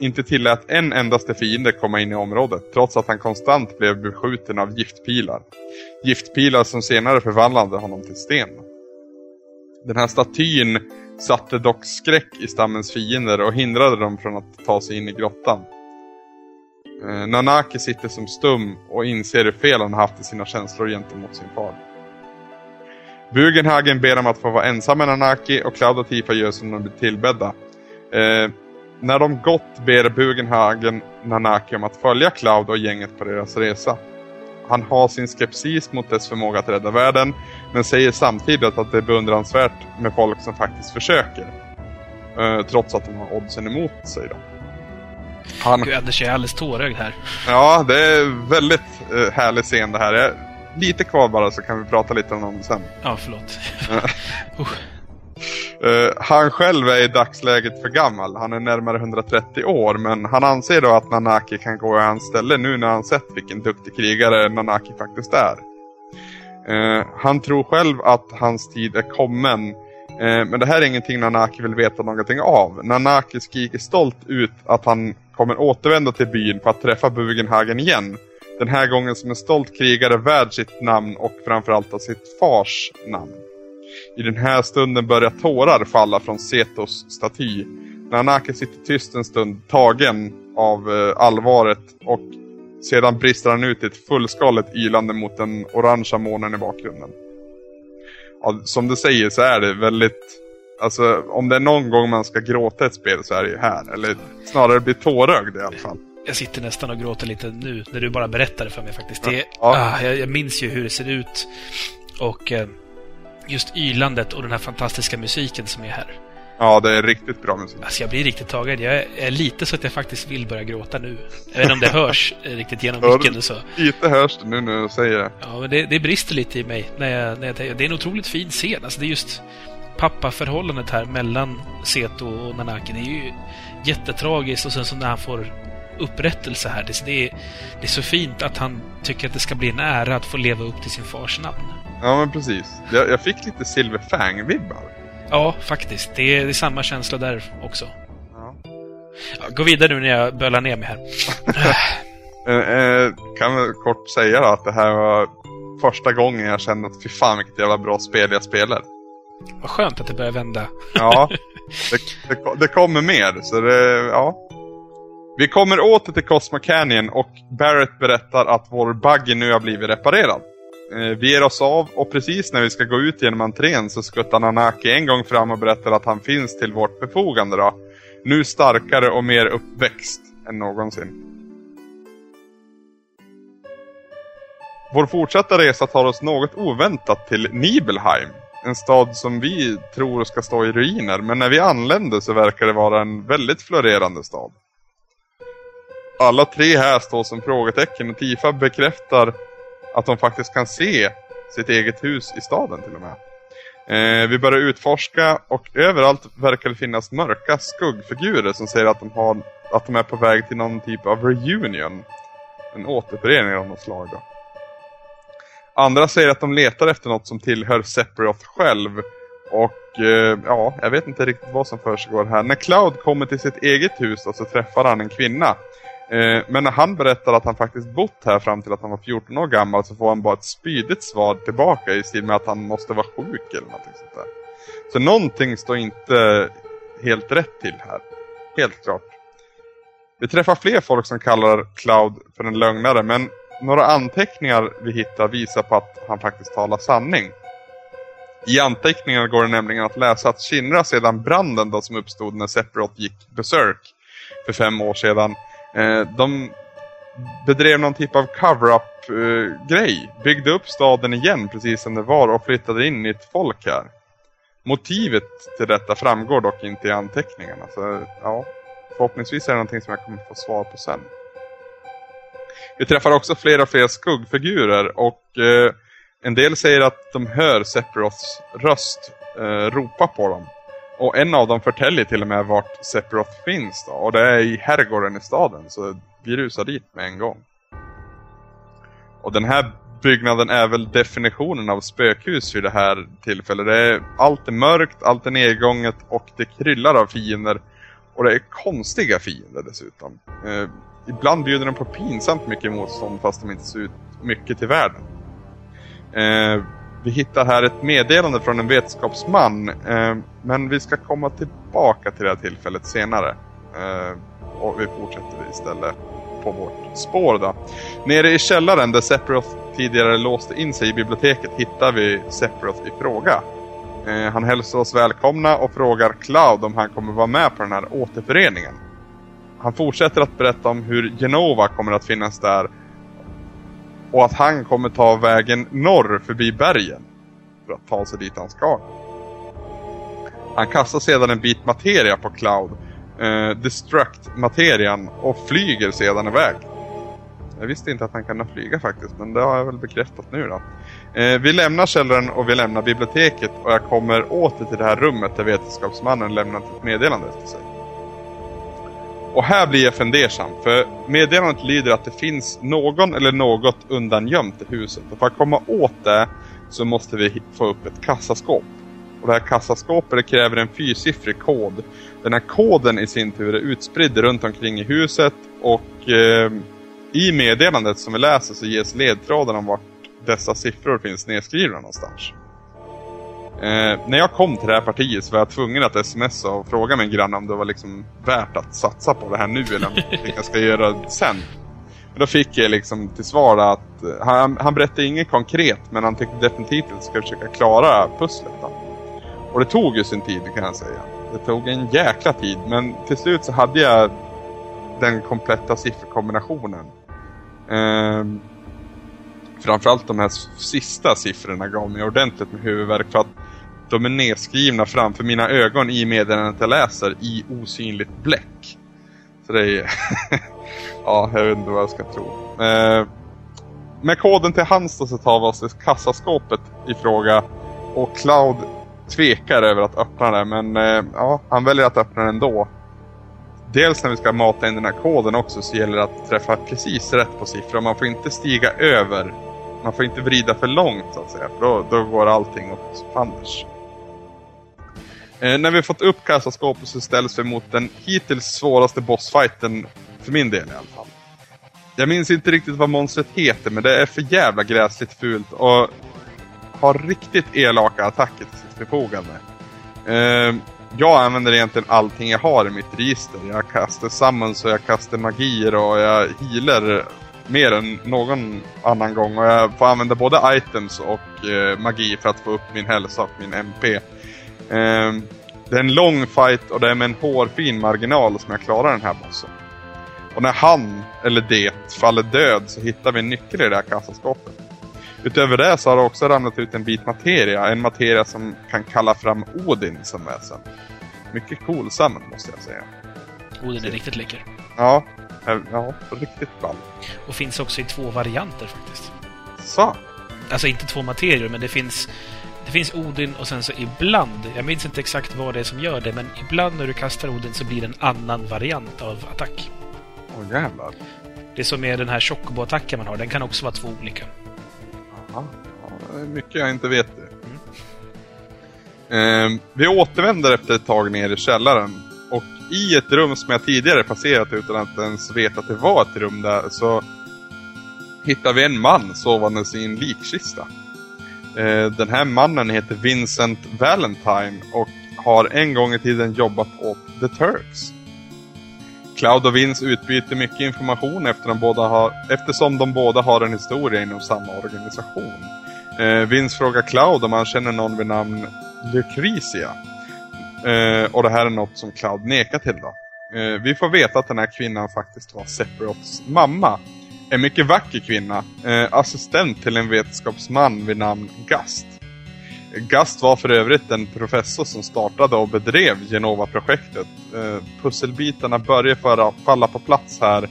inte tillät en endaste fiende komma in i området trots att han konstant blev beskjuten av giftpilar. Giftpilar som senare förvandlade honom till sten. Den här statyn satte dock skräck i stammens fiender och hindrade dem från att ta sig in i grottan. Eh, Nanaki sitter som stum och inser hur fel han haft i sina känslor gentemot sin far. Bugenhagen ber om att få vara ensam med Nanaki och Cloud och Tifa gör som de blir tillbedda. Eh, när de gått ber Bugenhagen Nanaki om att följa Cloud och gänget på deras resa. Han har sin skepsis mot dess förmåga att rädda världen, men säger samtidigt att det är beundransvärt med folk som faktiskt försöker. Eh, trots att de har oddsen emot sig då. Han... Gud, Anders, är alldeles tårögd här. Ja, det är väldigt eh, härlig scen det här. Lite kvar bara så kan vi prata lite om det sen. Ja, förlåt. Uh. Uh, han själv är i dagsläget för gammal. Han är närmare 130 år. Men han anser då att Nanaki kan gå i hans ställe nu när han sett vilken duktig krigare Nanaki faktiskt är. Uh, han tror själv att hans tid är kommen. Uh, men det här är ingenting Nanaki vill veta någonting av. Nanaki skriker stolt ut att han kommer återvända till byn för att träffa Bugenhagen igen. Den här gången som en stolt krigare värd sitt namn och framförallt av sitt fars namn. I den här stunden börjar tårar falla från Setos staty. Nanaki sitter tyst en stund, tagen av eh, allvaret och sedan brister han ut i ett fullskaligt ylande mot den orangea månen i bakgrunden. Ja, som du säger så är det väldigt... Alltså om det är någon gång man ska gråta ett spel så är det ju här. Eller snarare bli tårögd i alla fall. Jag sitter nästan och gråter lite nu när du bara berättar det för mig faktiskt. Det, Ja. ah, jag, jag minns ju hur det ser ut. Och eh, just ylandet och den här fantastiska musiken som är här. Ja, det är riktigt bra musik. Alltså jag blir riktigt tagen. Jag är, lite så att jag faktiskt vill börja gråta nu. Jag vet inte om det hörs eh, riktigt genom micken och så. Lite hörs det nu när du säger det. Ja, men det, det brister lite i mig. När jag, när jag, det är en otroligt fin scen. Alltså det är just pappaförhållandet här mellan Seto och Nanaki. Det är ju jättetragiskt och sen så när han får upprättelse här. Det, det, är, det är så fint att han tycker att det ska bli en ära att få leva upp till sin fars namn. Ja, men precis. Jag, jag fick lite Silver Fang-vibbar. Ja, faktiskt. Det är, det är samma känsla där också. Ja. Ja, gå vidare nu när jag bölar ner mig här. Eh, eh, kan kort säga då att det här var första gången jag kände att fy fan vilket jävla bra spel jag spelar. Vad skönt att det börjar vända. Ja, det, det, det kommer mer. Så det, ja. Vi kommer åter till Cosmo Canyon och Barrett berättar att vår buggy nu har blivit reparerad. Eh, vi ger oss av och precis när vi ska gå ut genom entrén så skuttar Nanaki en gång fram och berättar att han finns till vårt befogande då. Nu starkare och mer uppväxt än någonsin. Vår fortsatta resa tar oss något oväntat till Nibelheim. En stad som vi tror ska stå i ruiner, men när vi anländer så verkar det vara en väldigt florerande stad. Alla tre här står som frågetecken och Tifa bekräftar att de faktiskt kan se sitt eget hus i staden till och med. Eh, vi börjar utforska och överallt verkar det finnas mörka skuggfigurer som säger att de, har, att de är på väg till någon typ av reunion. En återförening av något slag då. Andra säger att de letar efter något som tillhör Sephiroth själv. Och eh, ja, jag vet inte riktigt vad som försiggår här. När Cloud kommer till sitt eget hus då, så träffar han en kvinna. Eh, men när han berättar att han faktiskt bott här fram till att han var 14 år gammal så får han bara ett spydigt svar tillbaka i stil med att han måste vara sjuk eller någonting sånt där. Så någonting står inte helt rätt till här. Helt klart. Vi träffar fler folk som kallar Cloud för en lögnare men några anteckningar vi hittar visar på att han faktiskt talar sanning. I anteckningarna går det nämligen att läsa att Shinra sedan branden då som uppstod när Sephiroth gick besök för fem år sedan. Eh, de bedrev någon typ av cover-up eh, grej. Byggde upp staden igen precis som det var och flyttade in nytt folk här. Motivet till detta framgår dock inte i anteckningarna. Så ja, förhoppningsvis är det någonting som jag kommer få svar på sen. Vi träffar också fler och fler skuggfigurer och eh, en del säger att de hör Sephiroths röst eh, ropa på dem. Och en av dem förtäljer till och med vart Sephiroth finns då. Och det är i herrgården i staden. Så vi rusar dit med en gång. Och den här byggnaden är väl definitionen av spökhus vid det här tillfället. Det är, allt är mörkt, allt är nedgånget och det kryllar av fiender. Och det är konstiga fiender dessutom. Eh, ibland bjuder de på pinsamt mycket motstånd fast de inte ser ut mycket till världen. Eh, vi hittar här ett meddelande från en vetenskapsman. Eh, men vi ska komma tillbaka till det här tillfället senare. Eh, och vi fortsätter istället på vårt spår då. Nere i källaren där Sephiroth tidigare låste in sig i biblioteket hittar vi Sephiroth i fråga. Eh, han hälsar oss välkomna och frågar Cloud om han kommer vara med på den här återföreningen. Han fortsätter att berätta om hur Genova kommer att finnas där och att han kommer ta vägen norr förbi bergen för att ta sig dit han ska. Han kastar sedan en bit materia på Cloud, eh, Destruct-materian, och flyger sedan iväg. Jag visste inte att han kan flyga faktiskt, men det har jag väl bekräftat nu då. Eh, vi lämnar källaren och vi lämnar biblioteket och jag kommer åter till det här rummet där vetenskapsmannen lämnat ett meddelande efter sig. Och här blir jag fundersam, för meddelandet lyder att det finns någon eller något undangömt i huset. Och för att komma åt det så måste vi få upp ett kassaskåp. Och det här kassaskåpet kräver en fyrsiffrig kod. Den här koden i sin tur är utspridd runt omkring i huset och eh, i meddelandet som vi läser så ges ledtrådar om vart dessa siffror finns nedskrivna någonstans. Eh, när jag kom till det här partiet så var jag tvungen att smsa och fråga min granne om det var liksom värt att satsa på det här nu eller om jag ska göra sen. Men då fick jag liksom till svar att eh, han, han berättade inget konkret men han tyckte definitivt att jag ska försöka klara pusslet. Då. Och det tog ju sin tid kan jag säga. Det tog en jäkla tid men till slut så hade jag den kompletta sifferkombinationen. Ehm, framförallt de här sista siffrorna gav mig ordentligt med huvudvärk för att de är nedskrivna framför mina ögon i meddelandet jag läser i osynligt bläck. Så det är... ja, jag vet inte vad jag ska tro. Eh, med koden till hands så tar vi oss till kassaskåpet i fråga och Cloud tvekar över att öppna det men eh, ja, han väljer att öppna den ändå. dels när vi ska mata in den här koden också så gäller det att träffa precis rätt på siffror. Man får inte stiga över. Man får inte vrida för långt så att säga. För då, då går allting åt fanders. Eh, när vi fått upp kassaskåpet så ställs vi mot den hittills svåraste bossfighten för min del i alla fall. Jag minns inte riktigt vad monstret heter men det är för jävla gräsligt fult och har riktigt elaka attacker till sitt förfogande. Eh, jag använder egentligen allting jag har i mitt register. Jag kastar summons och jag kastar magier och jag healer mer än någon annan gång. Och jag får använda både items och eh, magi för att få upp min hälsa och min MP. Eh, det är en lång fight och det är med en hårfin marginal som jag klarar den här bossen. Och när han, eller det, faller död så hittar vi en nyckel i det här kassaskåpet. Utöver det så har det också ramlat ut en bit materia. En materia som kan kalla fram Odin som väsen. Mycket cool summon måste jag säga. Odin är riktigt läcker. Ja, ja riktigt ball. Och finns också i två varianter faktiskt. Så. Alltså inte två materier, men det finns det finns Odin och sen så ibland, jag minns inte exakt vad det är som gör det, men ibland när du kastar Odin så blir det en annan variant av attack. Åh jävlar. Det som är den här Chocobo-attacken man har, den kan också vara två olika. Aha. Ja, mycket jag inte vet. Mm. vi återvänder efter ett tag ner i källaren. Och i ett rum som jag tidigare passerat utan att ens veta att det var ett rum där så hittar vi en man sovandes i en likkista. Eh, den här mannen heter Vincent Valentine och har en gång i tiden jobbat åt The Turks. Cloud och Vince utbyter mycket information efter de båda har, eftersom de båda har en historia inom samma organisation. Eh, Vince frågar Cloud om han känner någon vid namn Lucretia. Eh, och det här är något som Cloud nekar till då. Eh, vi får veta att den här kvinnan faktiskt var Sephiroths mamma. En mycket vacker kvinna. Eh, assistent till en vetenskapsman vid namn Gast. Gast var för övrigt en professor som startade och bedrev Genova-projektet. Eh, pusselbitarna börjar falla på plats här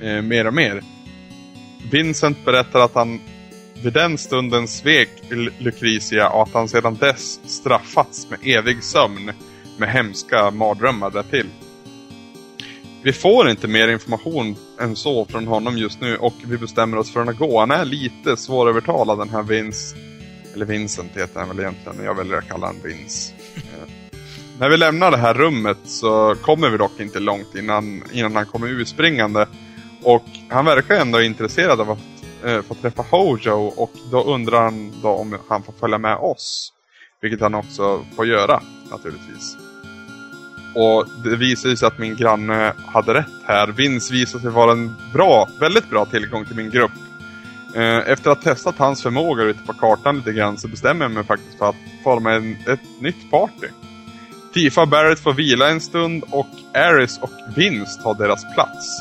eh, mer och mer. Vincent berättar att han vid den stunden svek Lucretia och att han sedan dess straffats med evig sömn med hemska mardrömmar därtill. Vi får inte mer information än så från honom just nu och vi bestämmer oss för att gå. Han är lite svårövertalad den här Vince. Eller Vincent heter han väl egentligen, men jag väljer att kalla honom Vince. Eh, när vi lämnar det här rummet så kommer vi dock inte långt innan, innan han kommer urspringande. Och han verkar ändå intresserad av att eh, få träffa Hojo och då undrar han då om han får följa med oss. Vilket han också får göra naturligtvis. Och det visade sig att min granne hade rätt här. Vince visade sig vara en bra, väldigt bra tillgång till min grupp. Eh, efter att ha testat hans förmågor ute på kartan lite grann så bestämmer jag mig faktiskt för att forma en, ett nytt party. Tifa och Barrett får vila en stund och Aris och Vince tar deras plats.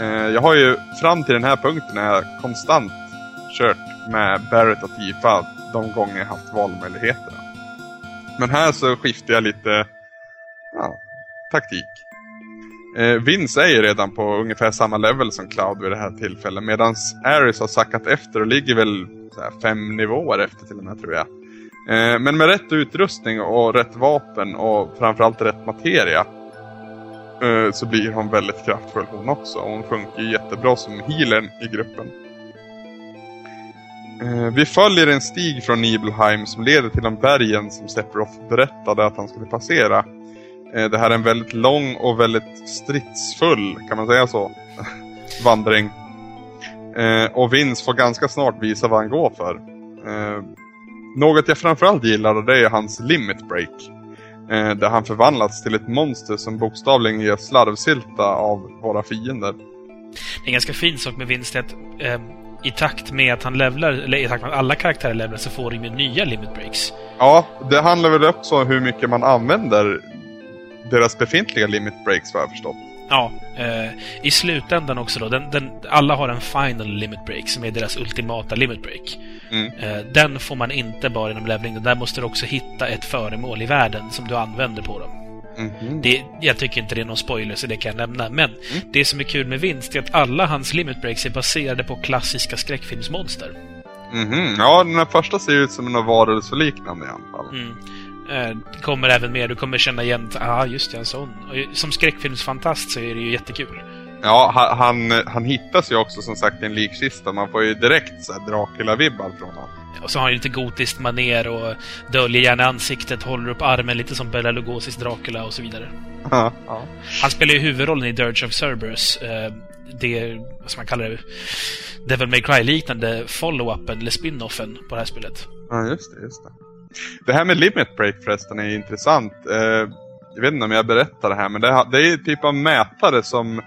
Eh, jag har ju fram till den här punkten här konstant kört med Barrett och Tifa de gånger jag haft valmöjligheterna. Men här så skiftar jag lite ja, taktik. Eh, Vince är ju redan på ungefär samma level som Cloud vid det här tillfället. Medan Aris har sackat efter och ligger väl fem nivåer efter till och med tror jag. Eh, men med rätt utrustning och rätt vapen och framförallt rätt materia. Eh, så blir hon väldigt kraftfull hon också. Hon funkar ju jättebra som healern i gruppen. Eh, vi följer en stig från Nibelheim som leder till de bergen som Sephiroth berättade att han skulle passera. Eh, det här är en väldigt lång och väldigt stridsfull, kan man säga så, vandring. Eh, och Vince får ganska snart visa vad han går för. Eh, något jag framförallt gillar det är hans limit break. Där han förvandlats till ett monster som bokstavligen ger slarvsylta av våra fiender. Det är en ganska fin sak med Vince att eh, i takt med att han levlar, eller i takt med att alla karaktärer levlar så får de ju nya limit breaks. Ja, det handlar väl också om hur mycket man använder deras befintliga limit breaks vad jag förstått. Ja, eh, i slutändan också då. Den, den, alla har en final limit break som är deras ultimata limit break. Mm. Eh, den får man inte bara inom levling. Där måste du också hitta ett föremål i världen som du använder på dem. Mm. Det, jag tycker inte det är någon spoiler, så det kan jag nämna. Men mm. det som är kul med Vinst är att alla hans limit breaks är baserade på klassiska skräckfilmsmonster. Mm Ja, den här första ser ut som en varelseliknande i alla fall. Mm. Eh, Det kommer även mer, du kommer känna igen, ja ah, just det, en sån. Och som skräckfilmsfantast så är det ju jättekul. Ja, ha- han, han hittas ju också som sagt i en likkista. Man får ju direkt så här Dracula-vibbar från honom. Och så har han lite gotiskt maner och döljer gärna ansiktet, håller upp armen lite som Bela Lugosi's Dracula och så vidare. Ja, ja. Han spelar ju huvudrollen i Dirge of Cerberus. Eh, det, vad ska man kalla det, Devil May Cry-liknande follow-upen, eller spin-offen på det här spelet. Ja, just det, just det. Det här med limit break förresten är intressant. Eh, jag vet inte om jag berättar det här, men det, det är en typ av mätare som...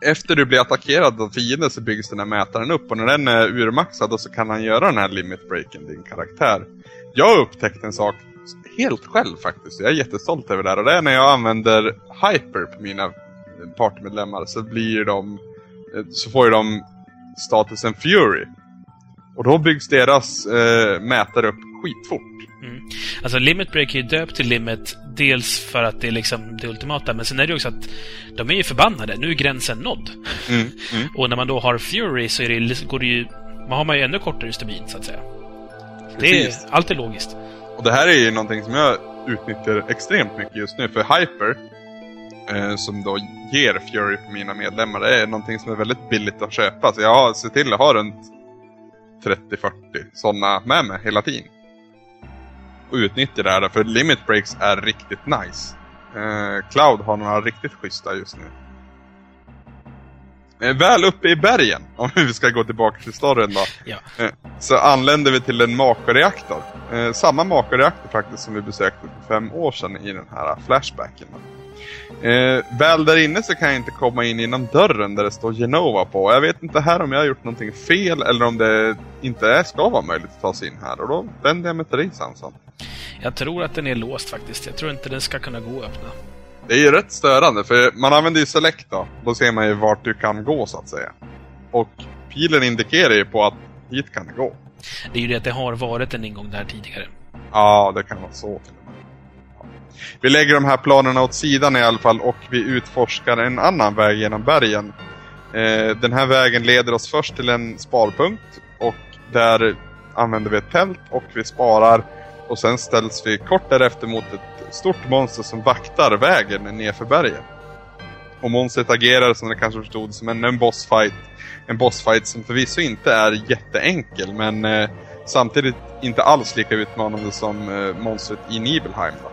Efter du blir attackerad av fienden så byggs den här mätaren upp och när den är urmaxad så kan han göra den här limit breaken, din karaktär. Jag upptäckte en sak helt själv faktiskt. Jag är jättestolt över det här och det är när jag använder hyper på mina partymedlemmar så blir de... Så får ju de statusen Fury. Och då byggs deras eh, mätare upp skitfort. Alltså Limit Break är ju döpt till Limit dels för att det är liksom det ultimata, men sen är det ju också att de är ju förbannade. Nu är gränsen nådd. Mm, mm. Och när man då har Fury så det, går det ju... Man har man ju ännu kortare stubin, så att säga. Det är, allt är logiskt. Och det här är ju någonting som jag utnyttjar extremt mycket just nu. För Hyper, eh, som då ger Fury på mina medlemmar, det är någonting som är väldigt billigt att köpa. Så jag har sett till att ha runt 30-40 sådana med mig hela tiden. Och utnyttjar det här, för limit breaks är riktigt nice. Eh, Cloud har några riktigt schyssta just nu. Eh, väl uppe i bergen, om vi ska gå tillbaka till storyn då. Ja. Eh, Så anländer vi till en Mako-reaktor. Samma Mako-reaktor faktiskt som vi besökte för fem år sedan i den här flashbacken. Eh, väl där inne så kan jag inte komma in genom dörren där det står Genova på. Jag vet inte här om jag har gjort någonting fel eller om det inte är, ska vara möjligt att ta sig in här. Och då vänder jag mig till dig Samson. Jag tror att den är låst faktiskt. Jag tror inte den ska kunna gå att öppna. Det är ju rätt störande för man använder ju Select då. Då ser man ju vart du kan gå så att säga. Och pilen indikerar ju på att hit kan det gå. Det är ju det att det har varit en ingång där tidigare. Ja, det kan vara så till och med. Ja. Vi lägger de här planerna åt sidan i alla fall och vi utforskar en annan väg genom bergen. Eh, den här vägen leder oss först till en sparpunkt och där använder vi ett tält och vi sparar och sen ställs vi kort därefter mot ett stort monster som vaktar vägen nerför bergen. Och monstret agerar som ni kanske förstod som en, en bossfight. En bossfight som förvisso inte är jätteenkel men eh, samtidigt inte alls lika utmanande som eh, monstret i Nibelheim. Då.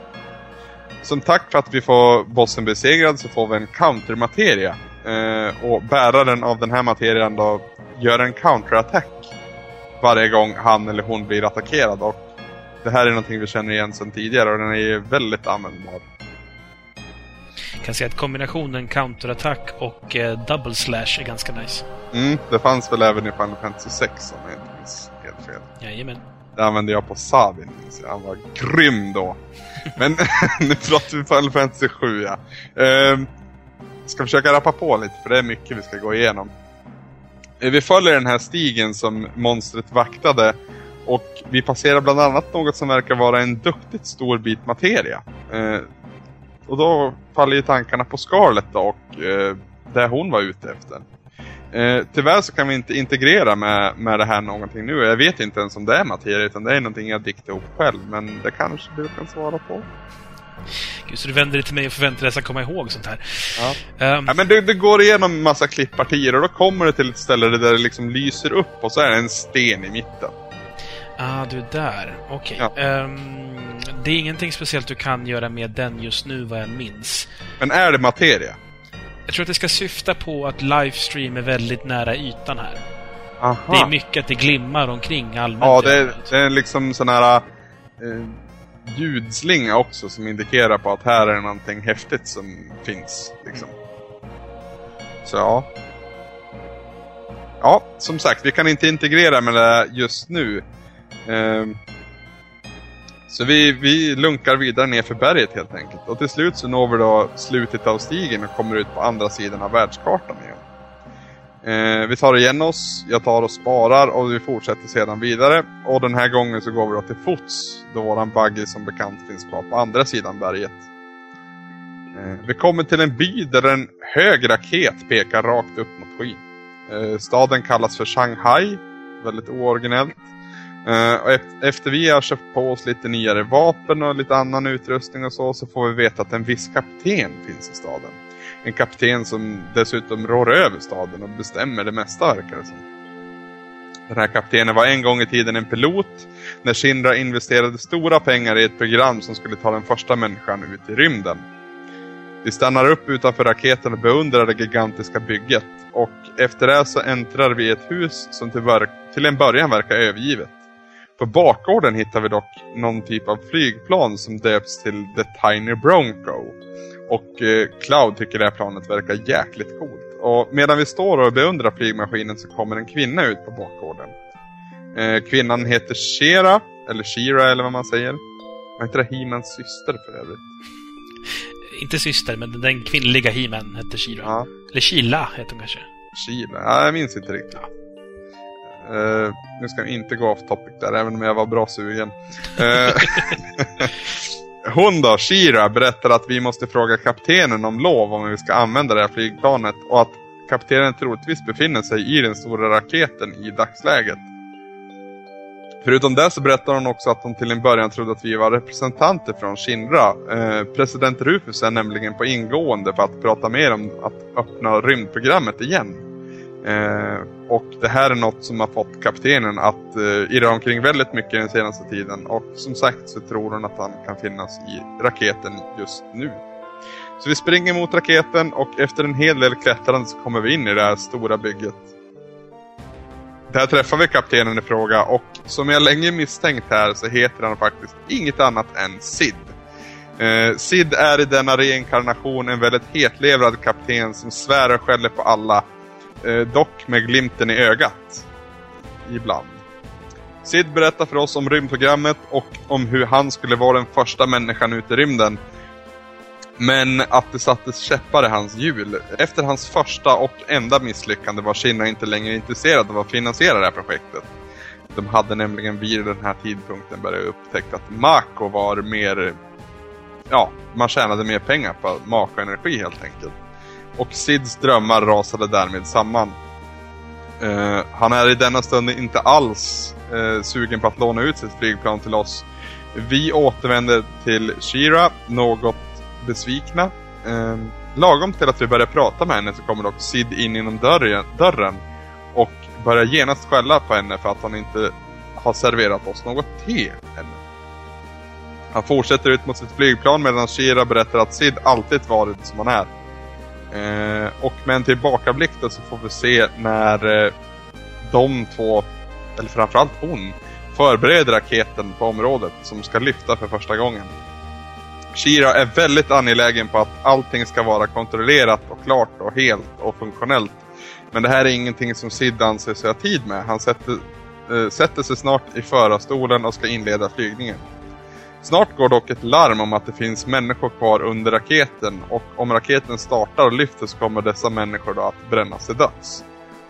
Som tack för att vi får bossen besegrad så får vi en countermateria. Eh, och bäraren av den här materian då gör en counterattack varje gång han eller hon blir attackerad. Och det här är någonting vi känner igen sedan tidigare och den är ju väldigt användbar. Jag kan säga att kombinationen counterattack och eh, double slash är ganska nice. Mm, det fanns väl även i Final Fantasy 6 om jag inte minns helt fel. Jajamän. Det använde jag på Sabin, så han var grym då. Men nu pratar vi Final Fantasy 7 ja. Ehm, ska försöka rappa på lite för det är mycket vi ska gå igenom. Eh, Vi följer den här stigen som monstret vaktade och vi passerar bland annat något som verkar vara en duktigt stor bit materia. Eh, och då faller ju tankarna på Scarlet då och eh, det hon var ute efter. Eh, tyvärr så kan vi inte integrera med, med det här någonting nu. Jag vet inte ens om det är materia utan det är någonting jag diktar ihop själv. Men det kanske du kan svara på. Gud, så du vänder dig till mig och förväntar dig att jag ska komma ihåg sånt här. Ja. Ehm, Ja, men du, du går igenom massa klippartier och då kommer du till ett ställe där det liksom lyser upp och så är det en sten i mitten. Ah, du är där. Okej. Ja. Ehm, det är ingenting speciellt du kan göra med den just nu, vad jag minns. Men är det materia? Jag tror att det ska syfta på att livestream är väldigt nära ytan här. Aha. Det är mycket att det glimmar omkring allmänt. Ja, det är, det är liksom sån här eh, ljudslinga också som indikerar på att här är någonting häftigt som finns. Liksom. Så ja. Ja, som sagt, vi kan inte integrera med det just nu. Ehm, så vi, vi lunkar vidare ner för berget helt enkelt. Och till slut så når vi då slutet av stigen och kommer ut på andra sidan av världskartan igen. Eh, vi tar igen oss, jag tar och sparar och vi fortsätter sedan vidare. Och den här gången så går vi då till fots. Då våran buggy som bekant finns kvar på andra sidan berget. Eh, vi kommer till en by där en hög raket pekar rakt upp mot skyn. Eh, staden kallas för Shanghai. Väldigt ooriginellt. Uh, och efter vi har köpt på oss lite nyare vapen och lite annan utrustning och så, så får vi veta att en viss kapten finns i staden. En kapten som dessutom rår över staden och bestämmer det mesta verkar det som. Den här kaptenen var en gång i tiden en pilot när Shinra investerade stora pengar i ett program som skulle ta den första människan ut i rymden. Vi stannar upp utanför raketen och beundrar det gigantiska bygget. Och efter det så äntrar vi ett hus som till, till en början verkar övergivet. På bakgården hittar vi dock någon typ av flygplan som döps till The Tiny Bronco. Och eh, Cloud tycker det här planet verkar jäkligt coolt. Och medan vi står och beundrar flygmaskinen så kommer en kvinna ut på bakgården. Eh, kvinnan heter Shera, eller Shira eller vad man säger. Var inte det He-Mans syster för övrigt? Inte syster, men den kvinnliga He-Man hette Shira. Ja, Eller Sheila heter hon kanske. Shira. Ja, jag minns inte riktigt. Eh, nu ska vi inte gå off topic där, även om jag var bra sugen. Eh, hon då, Shira, berättar att vi måste fråga kaptenen om lov om vi ska använda det här flygplanet och att kaptenen troligtvis befinner sig i den stora raketen i dagsläget. Förutom det så berättar hon också att hon till en början trodde att vi var representanter från Shinra. Eh, president Rufus är nämligen på ingående för att prata mer om att öppna rymdprogrammet igen. Eh, och det här är något som har fått kaptenen att eh, irra omkring väldigt mycket den senaste tiden. Och som sagt så tror hon att han kan finnas i raketen just nu. Så vi springer mot raketen och efter en hel del klättrande så kommer vi in i det här stora bygget. Där träffar vi kaptenen i fråga och som jag länge misstänkt här så heter han faktiskt inget annat än Sid. Eh, Sid är i denna reinkarnation en väldigt hetlevrad kapten som svär och skäller på alla. Eh, dock med glimten i ögat. Ibland. Sid berättar för oss om rymdprogrammet och om hur han skulle vara den första människan ut i rymden. Men att det sattes käppar i hans hjul. Efter hans första och enda misslyckande var Kina inte längre intresserad av att finansiera det här projektet. De hade nämligen vid den här tidpunkten börjat upptäcka att Mako var mer... Ja, man tjänade mer pengar på Mako-energi helt enkelt. Och Sids drömmar rasade därmed samman. Eh, han är i denna stund inte alls eh, sugen på att låna ut sitt flygplan till oss. Vi återvänder till Shira, något besvikna. Eh, lagom till att vi börjar prata med henne så kommer dock Sid in genom dörren, och börjar genast skälla på henne för att han inte har serverat oss något te ännu. Han fortsätter ut mot sitt flygplan medan Shira berättar att Sid alltid varit som han är. Eh, och med en tillbakablick då så får vi se när eh, de två, eller framförallt hon, förbereder raketen på området som ska lyfta för första gången. Shira är väldigt angelägen på att allting ska vara kontrollerat och klart och helt och funktionellt. Men det här är ingenting som Sid anser sig ha tid med. Han sätter, eh, sätter sig snart i förarstolen och ska inleda flygningen. Snart går dock ett larm om att det finns människor kvar under raketen och om raketen startar och lyfter så kommer dessa människor då att brännas till döds.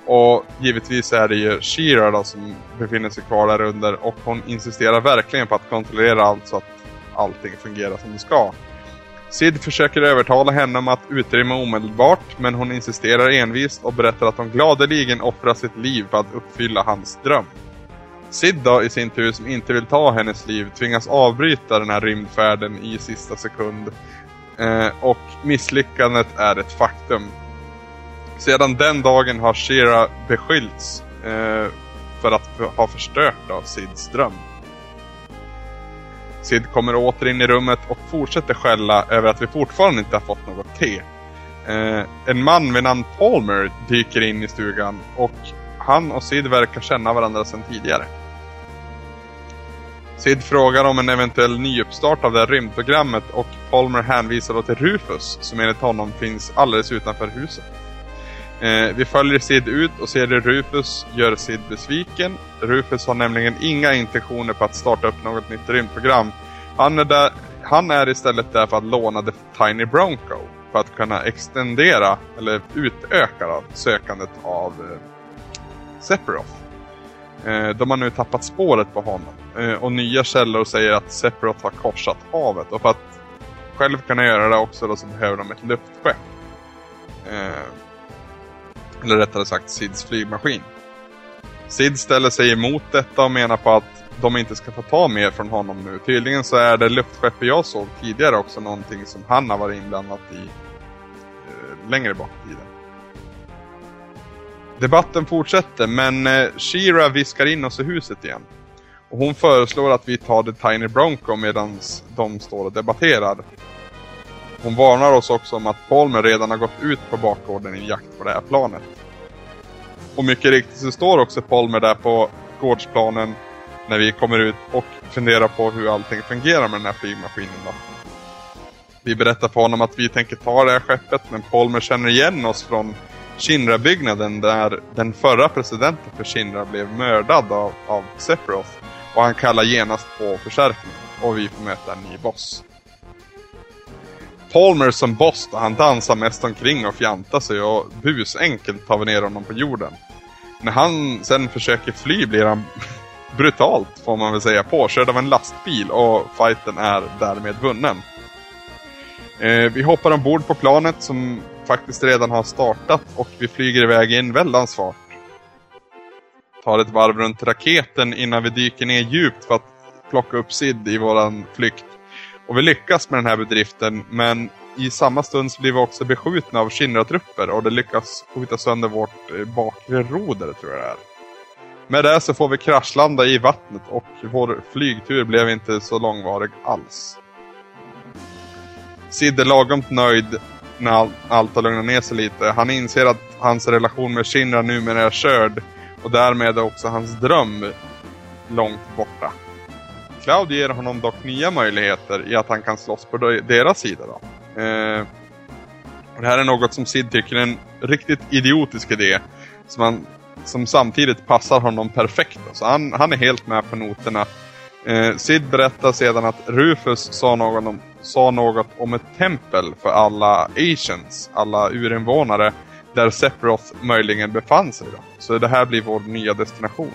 Och givetvis är det ju Shira då som befinner sig kvar där under och hon insisterar verkligen på att kontrollera allt så att allting fungerar som det ska. Sid försöker övertala henne om att utrymma omedelbart men hon insisterar envist och berättar att hon gladeligen offrar sitt liv för att uppfylla hans dröm. Sid då i sin tur som inte vill ta hennes liv tvingas avbryta den här rymdfärden i sista sekund. Eh, och misslyckandet är ett faktum. Sedan den dagen har Shira beskyllts eh, för att ha förstört då Sids dröm. Sid kommer åter in i rummet och fortsätter skälla över att vi fortfarande inte har fått något te. Eh, en man vid namn Palmer dyker in i stugan och han och Sid verkar känna varandra sedan tidigare. Sid frågar om en eventuell nyuppstart av det här rymdprogrammet och Palmer hänvisar då till Rufus som enligt honom finns alldeles utanför huset. Eh, vi följer Sid ut och ser hur Rufus gör Sid besviken. Rufus har nämligen inga intentioner på att starta upp något nytt rymdprogram. Han är, där, han är istället där för att låna The Tiny Bronco för att kunna extendera, eller utöka då, sökandet av eh, Sephiroth. Eh, de har nu tappat spåret på honom. Eh, och nya källor säger att Sephiroth har korsat havet. Och för att själv kunna göra det också då så behöver de ett luftskepp. Eh, eller rättare sagt Sids flygmaskin. Sid ställer sig emot detta och menar på att de inte ska få ta mer från honom nu. Tydligen så är det luftskeppet jag såg tidigare också någonting som han har varit inblandad i längre bak i tiden. Debatten fortsätter men eh, Shira viskar in oss i huset igen. Och hon föreslår att vi tar The Tiny Bronco medan de står och debatterar. Hon varnar oss också om att Palmer redan har gått ut på bakgården i jakt på det här planet. Och mycket riktigt så står också Palmer där på gårdsplanen när vi kommer ut och funderar på hur allting fungerar med den här flygmaskinen då. Vi berättar för honom att vi tänker ta det här skeppet men Palmer känner igen oss från Shinra-byggnaden där den förra presidenten för Shinra blev mördad av, av Sephiroth. Och han kallar genast på förstärkning och vi får möta en ny boss. Palmer som boss då, han dansar mest omkring och fjantar sig och busenkelt tar vi ner honom på jorden. När han sen försöker fly blir han brutalt, får man väl säga, påkörd av en lastbil och fighten är därmed vunnen. Eh, vi hoppar ombord på planet som faktiskt redan har startat och vi flyger iväg i en väldans fart. Tar ett varv runt raketen innan vi dyker ner djupt för att plocka upp Sid i våran flykt. Och vi lyckas med den här bedriften men i samma stund så blir vi också beskjutna av Shinra-trupper och det lyckas skjuta sönder vårt eh, bakre roder tror jag det är. Med det så får vi kraschlanda i vattnet och vår flygtur blev inte så långvarig alls. Sid är lagom nöjd när allt har lugnat ner sig lite. Han inser att hans relation med Shinra numera är körd och därmed är också hans dröm långt borta. Cloud ger honom dock nya möjligheter i att han kan slåss på deras sida. Då. Eh, och det här är något som Sid tycker är en riktigt idiotisk idé. Som, han, som samtidigt passar honom perfekt. Så han, han är helt med på noterna. Eh, Sid berättar sedan att Rufus sa något, om, sa något om ett tempel för alla Asians, alla urinvånare, där Sephiroth möjligen befann sig. Då. Så det här blir vår nya destination.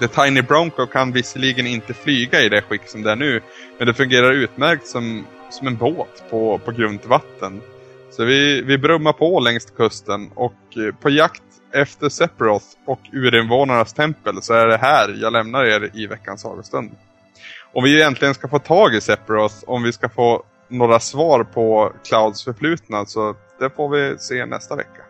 The Tiny Bronco kan visserligen inte flyga i det skick som det är nu, men det fungerar utmärkt som, som en båt på, på grunt vatten. Så vi, vi brummar på längs kusten och eh, på jakt efter Sephiroth och urinvånarnas tempel så är det här jag lämnar er i veckans sagostund. Om vi egentligen ska få tag i Sephiroth, om vi ska få några svar på Clouds förflutna så det får vi se nästa vecka.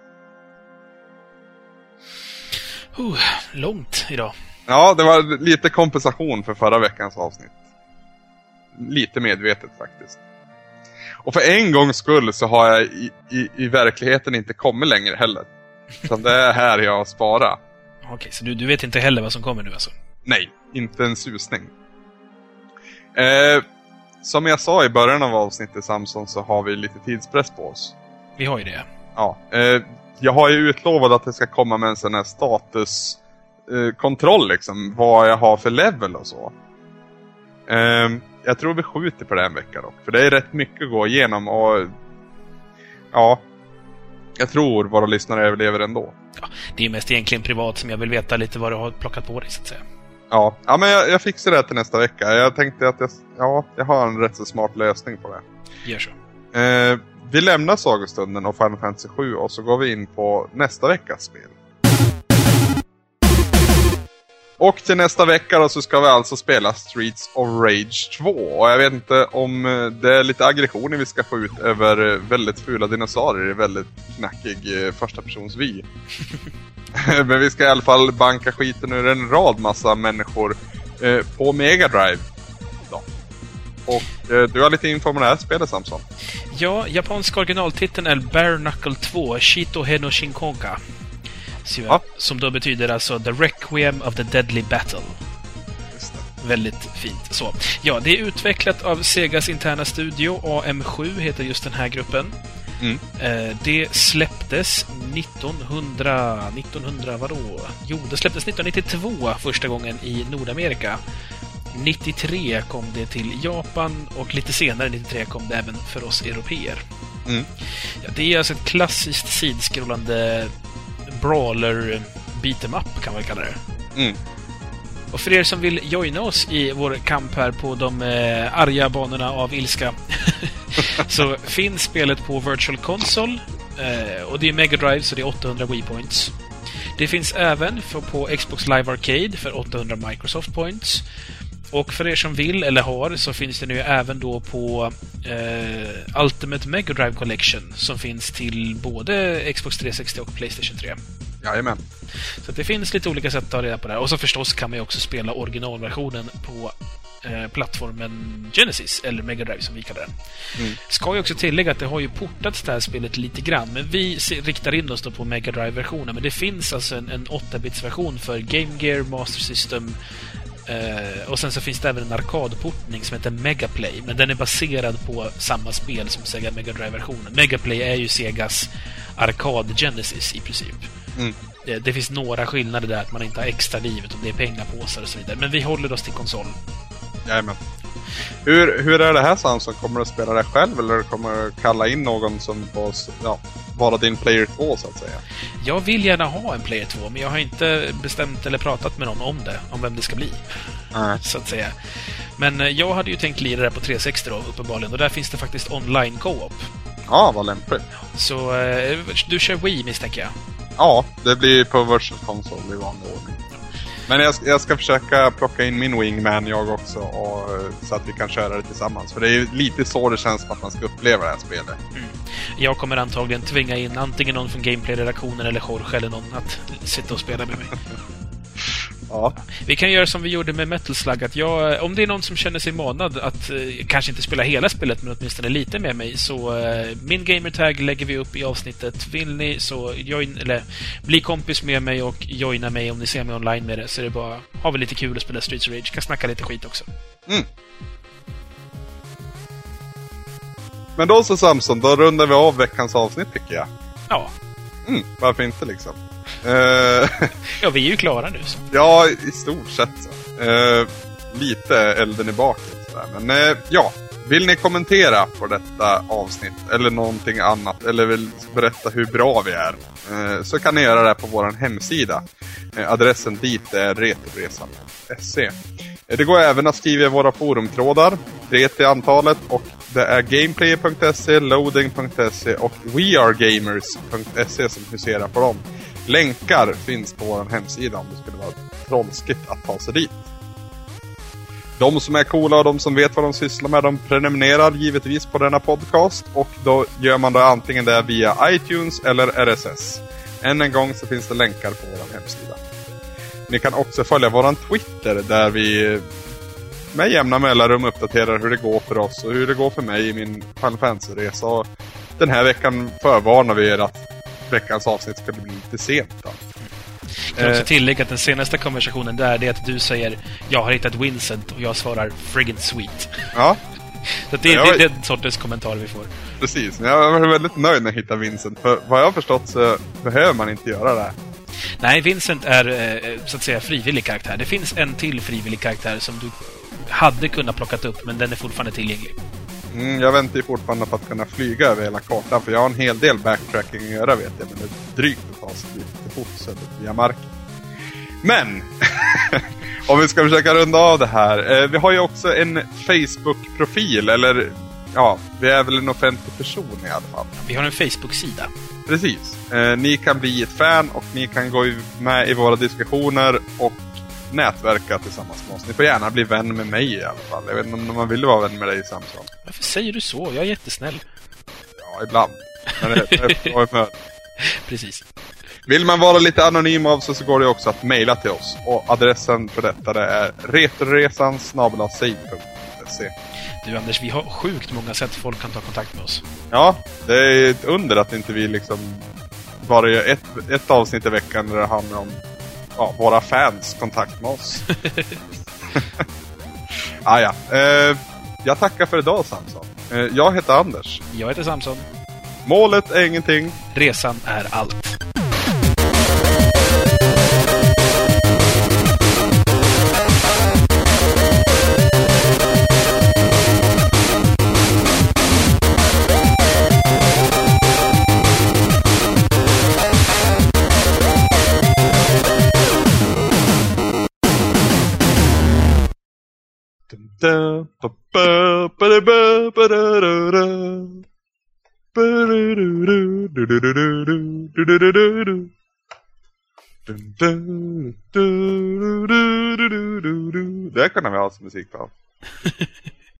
Uh, långt idag. Ja, det var lite kompensation för förra veckans avsnitt. Lite medvetet faktiskt. Och för en gångs skull så har jag i, i, i verkligheten inte kommit längre heller. Så det är här jag har sparat. Okej, så du, du vet inte heller vad som kommer nu alltså? Nej, inte en susning. Eh, som jag sa i början av avsnittet Samson så har vi lite tidspress på oss. Vi har ju det. Ja, eh, jag har ju utlovat att det ska komma med en sån här statuskontroll eh, liksom. Vad jag har för level och så. Eh, jag tror vi skjuter på det en vecka dock. För det är rätt mycket att gå igenom och... Ja. Jag tror våra lyssnare överlever ändå. Ja, det är mest egentligen privat som jag vill veta lite vad du har plockat på dig så att säga. Ja, ja men jag, jag fixar det till nästa vecka. Jag tänkte att jag, ja, jag har en rätt så smart lösning på det. Gör så. Eh, vi lämnar sagostunden och Final Fantasy 7 och så går vi in på nästa veckas spel. Och till nästa vecka då så ska vi alltså spela Streets of Rage 2. Och jag vet inte om eh, det är lite aggressioner vi ska få ut över eh, väldigt fula dinosaurier i väldigt knackig eh, första persons vy. Men vi ska i alla fall banka skiten ur en rad massa människor eh, på Mega Drive. Då. Och eh, du har lite info om det här spelet Samson. Ja, japanska originaltiteln är Bare Knuckle 2, Shito Heno Shinkonga. Ja. Som då betyder alltså The Requiem of the Deadly Battle. Väldigt fint. Så. Ja, det är utvecklat av Segas interna studio. AM7 heter just den här gruppen. Mm. Eh, det släpptes 1900... 1900 vadå? Jo, det släpptes 1992 första gången i Nordamerika. 93 kom det till Japan och lite senare, 93, kom det även för oss europeer. Mm. Ja, det är alltså ett klassiskt sidskrollande brawler beat'em up kan man kalla det. Mm. Och för er som vill joina oss i vår kamp här på de eh, arga banorna av ilska så finns spelet på Virtual Console eh, och det är Mega Drive så det är 800 Wii Points. Det Det finns även för, på Xbox Live Arcade för 800 Microsoft Points. Och för er som vill eller har så finns det nu även då på eh, Ultimate Mega Drive Collection som finns till både Xbox 360 och Playstation 3. Jajamän. Så det finns lite olika sätt att ta reda på det här. Och så förstås kan man ju också spela originalversionen på eh, plattformen Genesis, eller Mega Drive som vi kallar den. Mm. Ska ju också tillägga att det har ju portats det här spelet lite grann, men vi riktar in oss då på Mega Drive-versionen. Men det finns alltså en, en 8-bits-version för Game Gear, Master System eh, och sen så finns det även en arkadportning som heter Megaplay, men den är baserad på samma spel som Sega Mega Drive-versionen. Megaplay är ju Segas arkad Genesis i princip. Mm. Det, det finns några skillnader där, att man inte har extra liv, utan det är pengapåsar och så vidare. Men vi håller oss till konsol. Jajamän. Hur, hur är det här Samson? Kommer du att spela det själv eller kommer du kalla in någon som får ja, vara din player 2 så att säga? Jag vill gärna ha en Player 2, men jag har inte bestämt eller pratat med någon om det, om vem det ska bli, Nej. så att säga. Men eh, jag hade ju tänkt lira det på 360 då, uppenbarligen, och där finns det faktiskt online co-op. Ja, vad lämpligt. Så eh, du kör Wii, misstänker jag? Ja, det blir på Virtual Console i vanlig ordning. Men jag, jag ska försöka plocka in min Wingman jag också och, så att vi kan köra det tillsammans. För det är lite så det känns som att man ska uppleva det här spelet. Jag kommer antagligen tvinga in antingen någon från Gameplay-redaktionen eller Jorge eller någon att sitta och spela med mig. Ja, Vi kan göra som vi gjorde med Metal Slug, att jag, om det är någon som känner sig manad att eh, kanske inte spela hela spelet, men åtminstone lite med mig, så eh, min gamertag lägger vi upp i avsnittet. Vill ni så join, eller bli kompis med mig och joina mig om ni ser mig online med det, så är det bara, har vi lite kul att spela Streets of Rage, kan snacka lite skit också. men då så Samson, då rundar vi av veckans avsnitt tycker jag. Ja, Mm, varför inte liksom? Eh, ja vi är ju klara nu. Så. ja, i stort sett. Eh, lite elden i baket sådär. Men eh, ja, vill ni kommentera på detta avsnitt eller någonting annat eller vill berätta hur bra vi är eh, så kan ni göra det på vår hemsida. Adressen dit är retroresan.se. Eh, Det går även att skriva i våra forumtrådar, tre till antalet och det är gameplayer.se, loading.se och wearegamers.se som huserar på dem. Länkar finns på vår hemsida om det skulle vara trollskigt att ta sig dit. De som är coola och de som vet vad de sysslar med, de prenumererar givetvis på denna podcast och då gör man det antingen det via iTunes eller RSS. Än en gång så finns det länkar på vår hemsida. Ni kan också följa vår Twitter där vi med jämna mellanrum uppdaterar hur det går för oss och hur det går för mig i min Final Fantasy-resa. Den här veckan förvarnar vi er att veckans avsnitt ska bli lite sent. Då. Jag kan också Eh. tillägga att den senaste konversationen där, det är att du säger “Jag har hittat Vincent” och jag svarar “Friggin' sweet”. Ja, Så det, Ja, det jag- är den sortens kommentar vi får. precis. Men jag var väldigt nöjd när jag hittade Vincent. För vad jag har förstått så behöver man inte göra det. här. Nej, Vincent är eh, så att säga frivillig karaktär. Det finns en till frivillig karaktär som du hade kunnat plockat upp, men den är fortfarande tillgänglig. Mm, jag väntar ju fortfarande på att kunna flyga över hela kartan. För jag har en hel del backtracking att göra vet jag. Men det är drygt att ta sig lite fort söderut via marken. Men! om vi ska försöka runda av det här. Eh, vi har ju också en Facebook-profil. Eller ja, vi är väl en offentlig person i alla fall. Vi har en Facebook-sida. Precis. Eh, ni kan bli ett fan och ni kan gå med i våra diskussioner och nätverka tillsammans med oss. Ni får gärna bli vän med mig i alla fall. Jag vet inte om man vill vara vän med dig Samson. Varför säger du så? Jag är jättesnäll. Ja, ibland. Men det det är. Precis. Vill man vara lite anonym av sig så går det också att mejla till oss. Och adressen för detta det är retroresan. Du Anders, vi har sjukt många sätt folk kan ta kontakt med oss. Ja, det är ett under att inte vi liksom bara gör ett, ett avsnitt i veckan där det handlar om ja, våra fans kontakt med oss. ah, ja. eh, jag tackar för idag Samson. Eh, jag heter Anders. Jag heter Samson. Målet är ingenting. Resan är allt. Det här kunde vi ha som musik på.